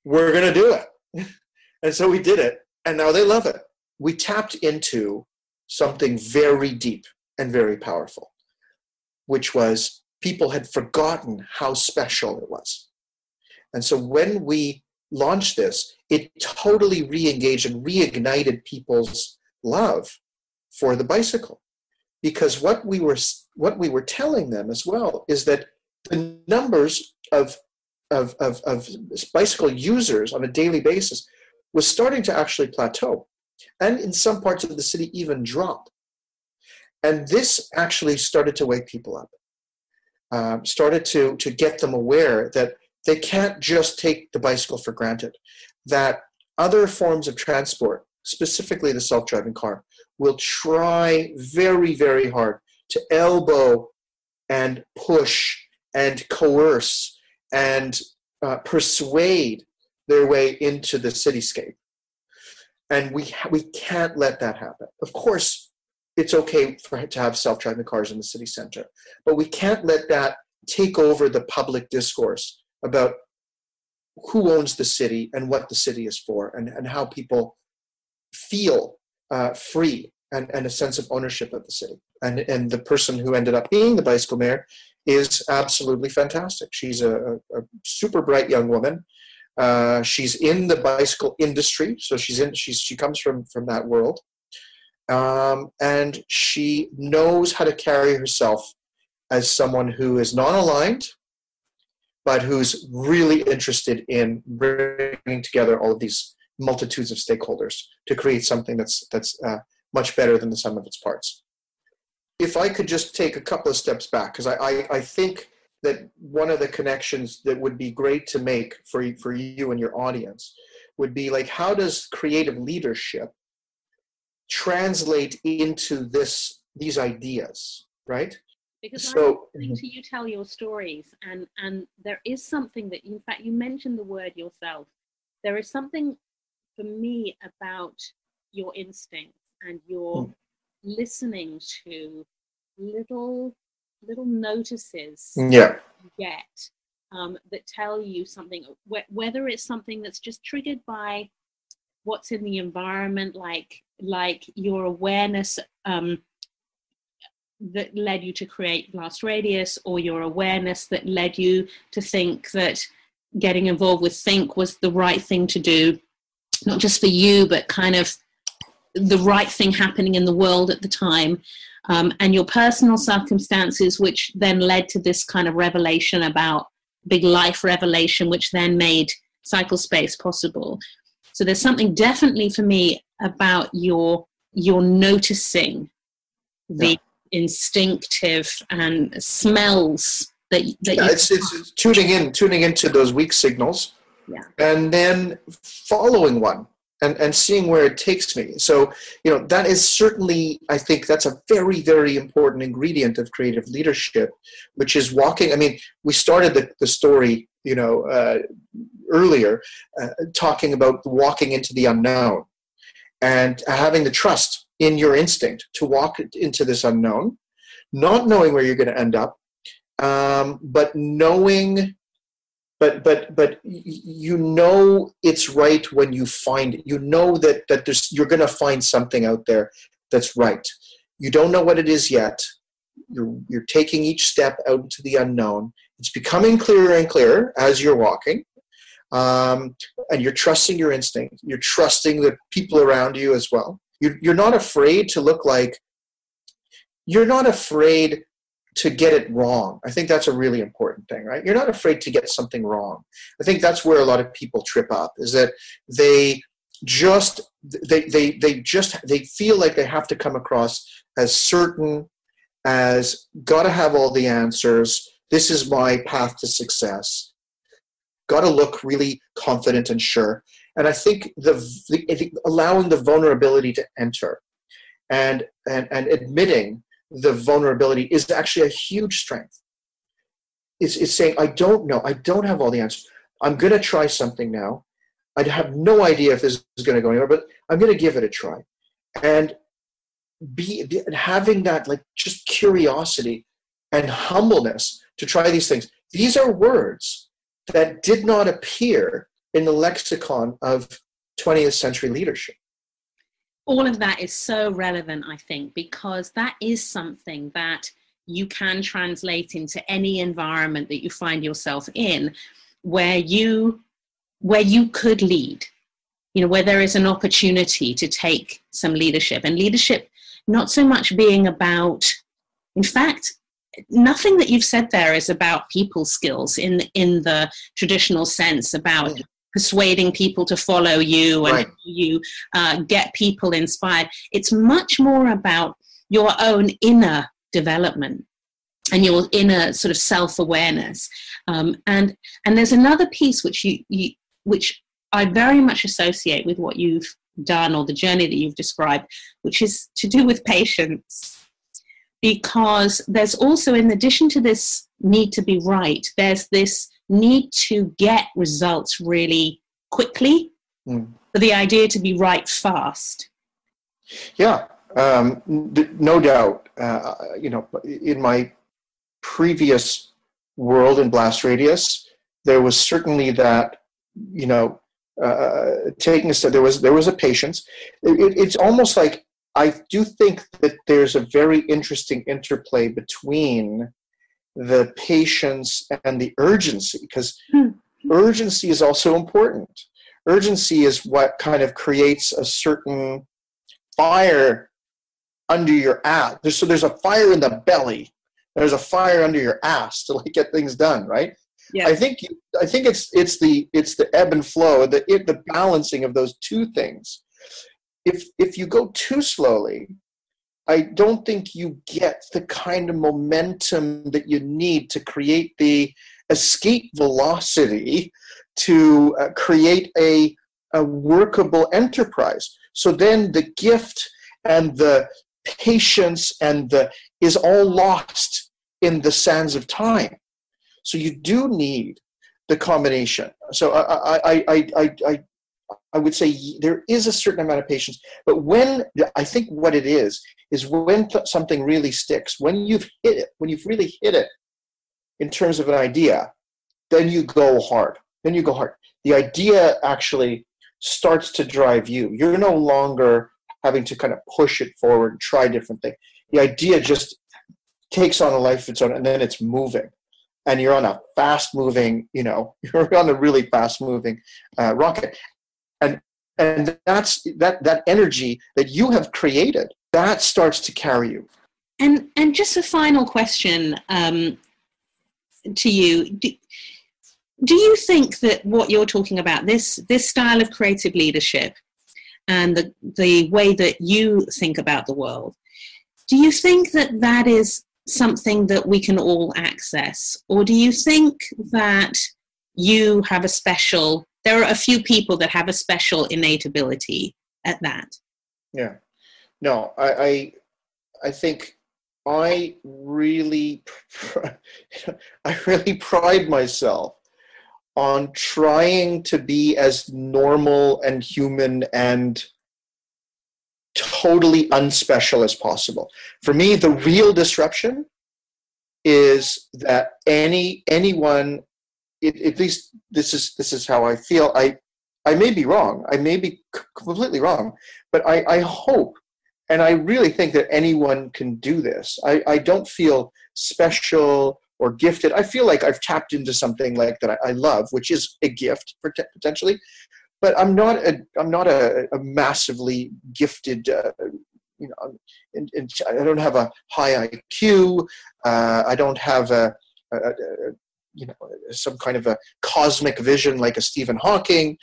"We're going to do it." And so we did it, and now they love it. We tapped into something very deep and very powerful, which was people had forgotten how special it was. And so when we launched this, it totally re engaged and reignited people's love for the bicycle. Because what we were what we were telling them as well is that the numbers of of, of, of bicycle users on a daily basis was starting to actually plateau and in some parts of the city even drop. And this actually started to wake people up um, started to to get them aware that they can't just take the bicycle for granted. That other forms of transport, specifically the self-driving car, will try very very hard to elbow and push and coerce and uh, persuade their way into the cityscape. And we, we can't let that happen. Of course, it's okay for to have self-driving cars in the city center, but we can't let that take over the public discourse about who owns the city and what the city is for, and, and how people feel uh, free and, and a sense of ownership of the city. And, and the person who ended up being the bicycle mayor is absolutely fantastic. She's a, a super bright young woman. Uh, she's in the bicycle industry, so she's in. She's she comes from from that world, um, and she knows how to carry herself as someone who is non-aligned but who's really interested in bringing together all of these multitudes of stakeholders to create something that's that's uh, much better than the sum of its parts. If I could just take a couple of steps back, because I, I, I think that one of the connections that would be great to make for for you and your audience would be like how does creative leadership translate into this these ideas right? Because so, I'm listening to you tell your stories and and there is something that in fact you mentioned the word yourself. There is something for me about your instincts and your hmm. listening to little little notices yeah. you get um, that tell you something, wh- whether it's something that's just triggered by what's in the environment, like like your awareness um, that led you to create Blast Radius, or your awareness that led you to think that getting involved with THNK was the right thing to do, not just for you, but kind of the right thing happening in the world at the time um, and your personal circumstances, which then led to this kind of revelation about big life revelation, which then made cycle space possible. So there's something definitely for me about your your noticing the yeah. instinctive and smells that, that yeah, it's, it's tuning in tuning into those weak signals yeah. and then following one and, and seeing where it takes me. So, you know, that is certainly, I think that's a very, very important ingredient of creative leadership, which is walking. I mean, we started the, the story, you know, uh, earlier, uh, talking about walking into the unknown and having the trust in your instinct to walk into this unknown, not knowing where you're going to end up, um, but knowing but but but you know it's right when you find it. You know that that there's you're going to find something out there that's right. You don't know what it is yet. You're you're taking each step out into the unknown. It's becoming clearer and clearer as you're walking um, and you're trusting your instinct. You're trusting the people around you as well. You're, you're not afraid to look like you're not afraid to get it wrong. I think that's a really important thing, right? You're not afraid to get something wrong. I think that's where a lot of people trip up is that they just they they they just they feel like they have to come across as certain as got to have all the answers. This is my path to success. Got to look really confident and sure. And I think the, the allowing the vulnerability to enter and and and admitting the vulnerability is actually a huge strength. It's, it's saying, I don't know, I don't have all the answers. I'm going to try something now. I have no idea if this is going to go anywhere, but I'm going to give it a try. And be, be having that like just curiosity and humbleness to try these things. These are words that did not appear in the lexicon of 20th century leadership all of that is so relevant, I think, because that is something that you can translate into any environment that you find yourself in where you where you could lead you know where there is an opportunity to take some leadership. And leadership not so much being about in fact nothing that you've said there is about people skills in in the traditional sense about persuading people to follow you and right. you uh, get people inspired. It's much more about your own inner development and your inner sort of self-awareness. Um, and and there's another piece which you, you which I very much associate with what you've done or the journey that you've described, which is to do with patience. Because there's also, in addition to this need to be right, there's this need to get results really quickly, mm. for the idea to be right fast. Yeah, um, no doubt. Uh, you know, in my previous world in Blast Radius, there was certainly that, you know, uh, taking a step. There was there was a patience. It, it's almost like I do think that there's a very interesting interplay between the patience and the urgency because hmm. urgency is also important urgency is what kind of creates a certain fire under your ass there's, so there's a fire in the belly there's a fire under your ass to like get things done right yeah. I think I think it's it's the it's the ebb and flow, the it, the balancing of those two things. If if you go too slowly, I don't think you get the kind of momentum that you need to create the escape velocity to uh, create a, a workable enterprise. So then the gift and the patience and the is all lost in the sands of time. So you do need the combination. So I, I, I, I, I, I would say there is a certain amount of patience, but when I think what it is is when something really sticks, when you've hit it, when you've really hit it in terms of an idea, then you go hard. Then you go hard. The idea actually starts to drive you. You're no longer having to kind of push it forward, and try different things. The idea just takes on a life of its own, and then it's moving. And you're on a fast moving, you know, you're on a really fast moving uh, rocket. And and that's that that energy that you have created that starts to carry you. And and just a final question um, to you. Do, do you think that what you're talking about this this style of creative leadership and the the way that you think about the world do you think that that is something that we can all access or do you think that you have a special there are a few people that have a special innate ability at that yeah no i i, I think i really i really pride myself on trying to be as normal and human and totally unspecial as possible. For me, the real disruption is that any anyone, it, at least this is this is how I feel. I I may be wrong. I may be completely wrong, but I, I hope and I really think that anyone can do this. I, I don't feel special or gifted. I feel like I've tapped into something like that I, I love, which is a gift potentially. But I'm not a I'm not a, a massively gifted. Uh, you know, and, and I don't have a high IQ. Uh, I don't have a, a, a, you know some kind of a cosmic vision like a Stephen Hawking.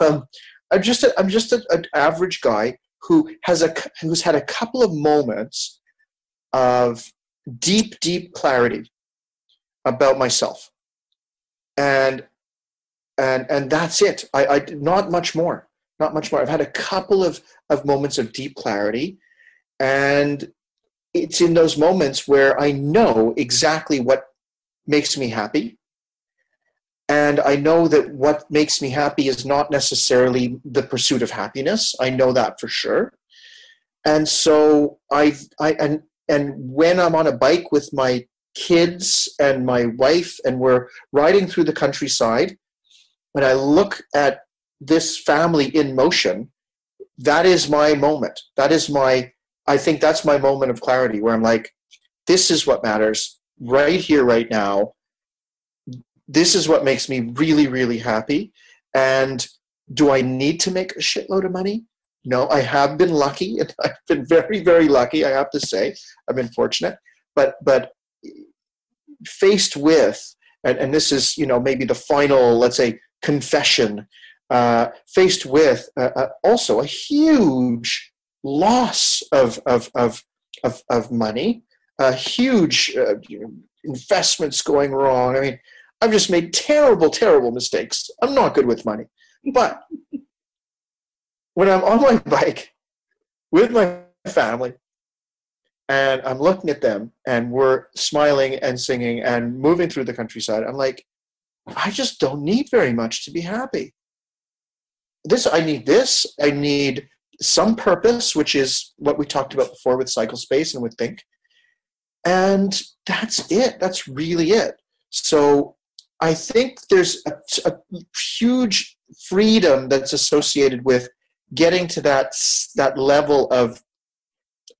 Um, I'm just a, I'm just an average guy who has a who's had a couple of moments of deep deep clarity about myself. And and and that's it. I i not much more. Not much more. I've had a couple of of moments of deep clarity. And it's in those moments where i know exactly what makes me happy and i know that what makes me happy is not necessarily the pursuit of happiness i know that for sure and so i i and and when i'm on a bike with my kids and my wife, and we're riding through the countryside. When I look at this family in motion, that is my moment. That is my, I think that's my moment of clarity where I'm like, this is what matters right here, right now. This is what makes me really, really happy. And do I need to make a shitload of money? No, I have been lucky. and I've been very, very lucky. I have to say, I've been fortunate. But but faced with, and, and this is, you know, maybe the final, let's say, confession, uh, faced with uh, uh, also a huge loss of, of, of, of, of money, a huge uh, investments going wrong. I mean, I've just made terrible, terrible mistakes. I'm not good with money. But when I'm on my bike with my family, and I'm looking at them and we're smiling and singing and moving through the countryside. I'm like, I just don't need very much to be happy. This I need this. I need some purpose, which is what we talked about before with cycle space and with THNK. And that's it. That's really it. So I think there's a, a huge freedom that's associated with getting to that that level of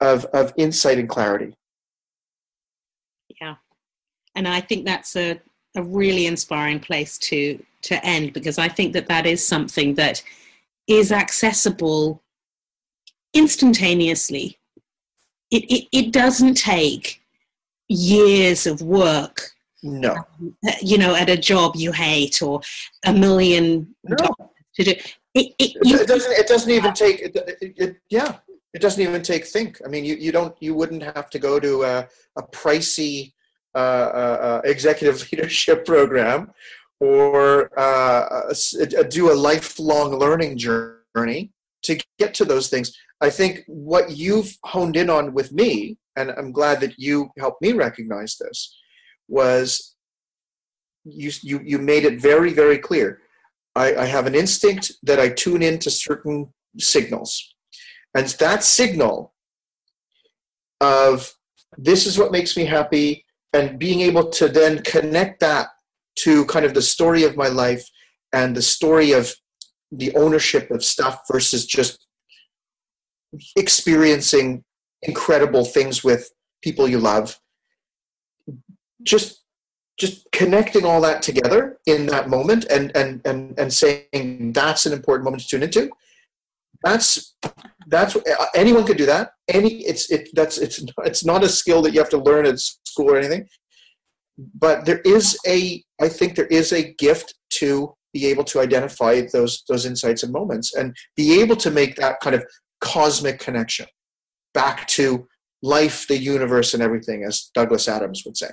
of, of insight and clarity. Yeah. And I think that's a, a really inspiring place to, to end because I think that that is something that is accessible instantaneously. It, it, it doesn't take years of work No. um, you know, at a job you hate or a million No. to do. It, it, It, doesn't. It doesn't even take. It, it, yeah, it doesn't even take THNK. I mean, you, you don't. You wouldn't have to go to a, a pricey uh, uh, uh, executive leadership program, or uh, a a- do a lifelong learning journey to get to those things. I think what you've honed in on with me, and I'm glad that you helped me recognize this, was you you you made it very very clear. I, I have an instinct that I tune into certain signals. And that signal of this is what makes me happy, and being able to then connect that to kind of the story of my life and the story of the ownership of stuff versus just experiencing incredible things with people you love. Just just connecting all that together in that moment and and and and saying that's an important moment to tune into. That's that's uh, anyone could do that. Any it's it that's it's it's not a skill that you have to learn at school or anything. But there is a i think there is a gift to be able to identify those those insights and moments and be able to make that kind of cosmic connection back to life the universe and everything as douglas adams would say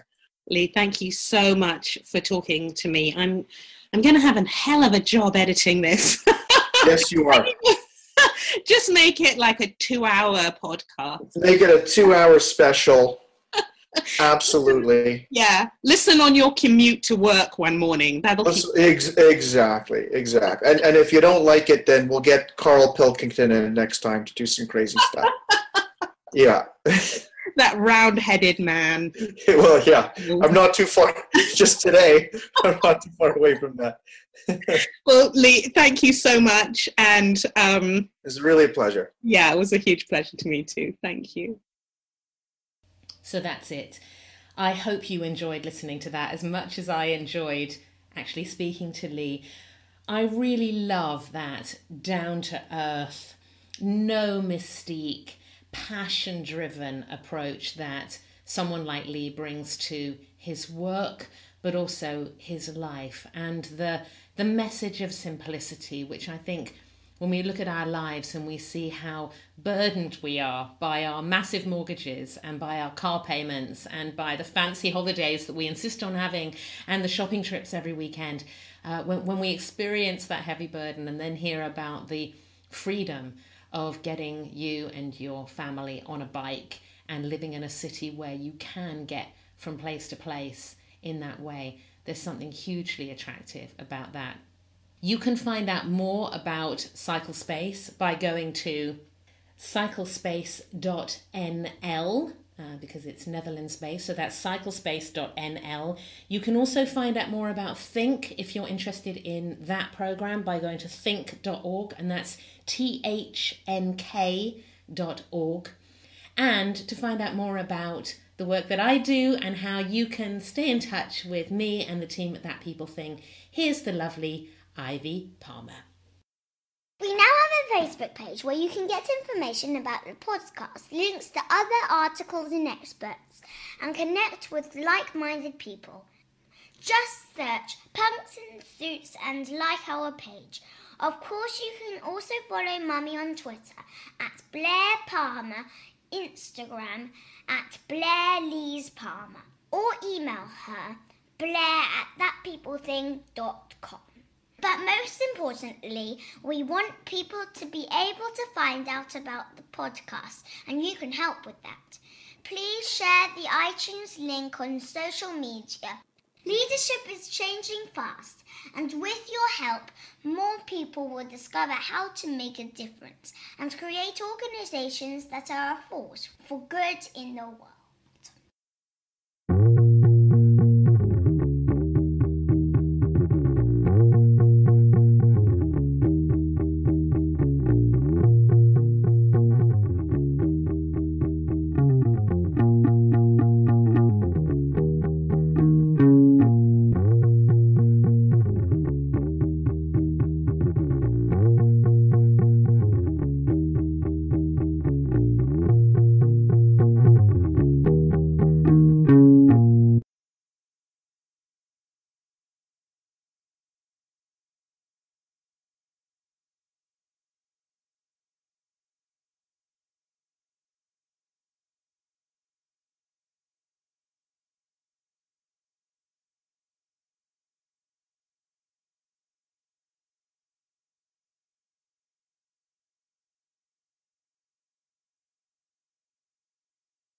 Lee, thank you so much for talking to me. I'm I'm going to have a hell of a job editing this. yes you are Just make it like a two-hour podcast. make it a two hour special absolutely Yeah, listen on your commute to work one morning. That'll keep. Ex- exactly exactly and, and if you don't like it then we'll get Karl Pilkington in next time to do some crazy stuff yeah that round-headed man. well yeah i'm not too far just today i'm not too far away from that Well, Lee, thank you so much, and um, it's really a pleasure yeah, it was a huge pleasure to me too. Thank you. So that's it. I hope you enjoyed listening to that as much as I enjoyed actually speaking to Lee. I really love that down to earth, no mystique, passion driven approach that someone like Lee brings to his work, but also his life, and the, the message of simplicity, which I think when we look at our lives and we see how burdened we are by our massive mortgages and by our car payments and by the fancy holidays that we insist on having and the shopping trips every weekend, uh, when, when we experience that heavy burden and then hear about the freedom of getting you and your family on a bike and living in a city where you can get from place to place in that way, there's something hugely attractive about that. You can find out more about CycleSpace by going to cyclespace.nl uh, because it's Netherlands based, so that's cyclespace.nl. You can also find out more about THNK if you're interested in that program by going to thnk.org, and that's T H N K.org. And to find out more about the work that I do and how you can stay in touch with me and the team at That People Thing, here's the lovely Ivy Palmer. We now have a Facebook page where you can get information about the podcast, links to other articles and experts, and connect with like minded people. Just search Punks in Suits and like our page. Of course, you can also follow Mummy on Twitter at Blaire Palmer, Instagram at Blair Lees Palmer, or email her blaire at thatpeoplething.com. But most importantly, we want people to be able to find out about the podcast, and you can help with that. Please share the iTunes link on social media. Leadership is changing fast, and with your help, more people will discover how to make a difference and create organizations that are a force for good in the world.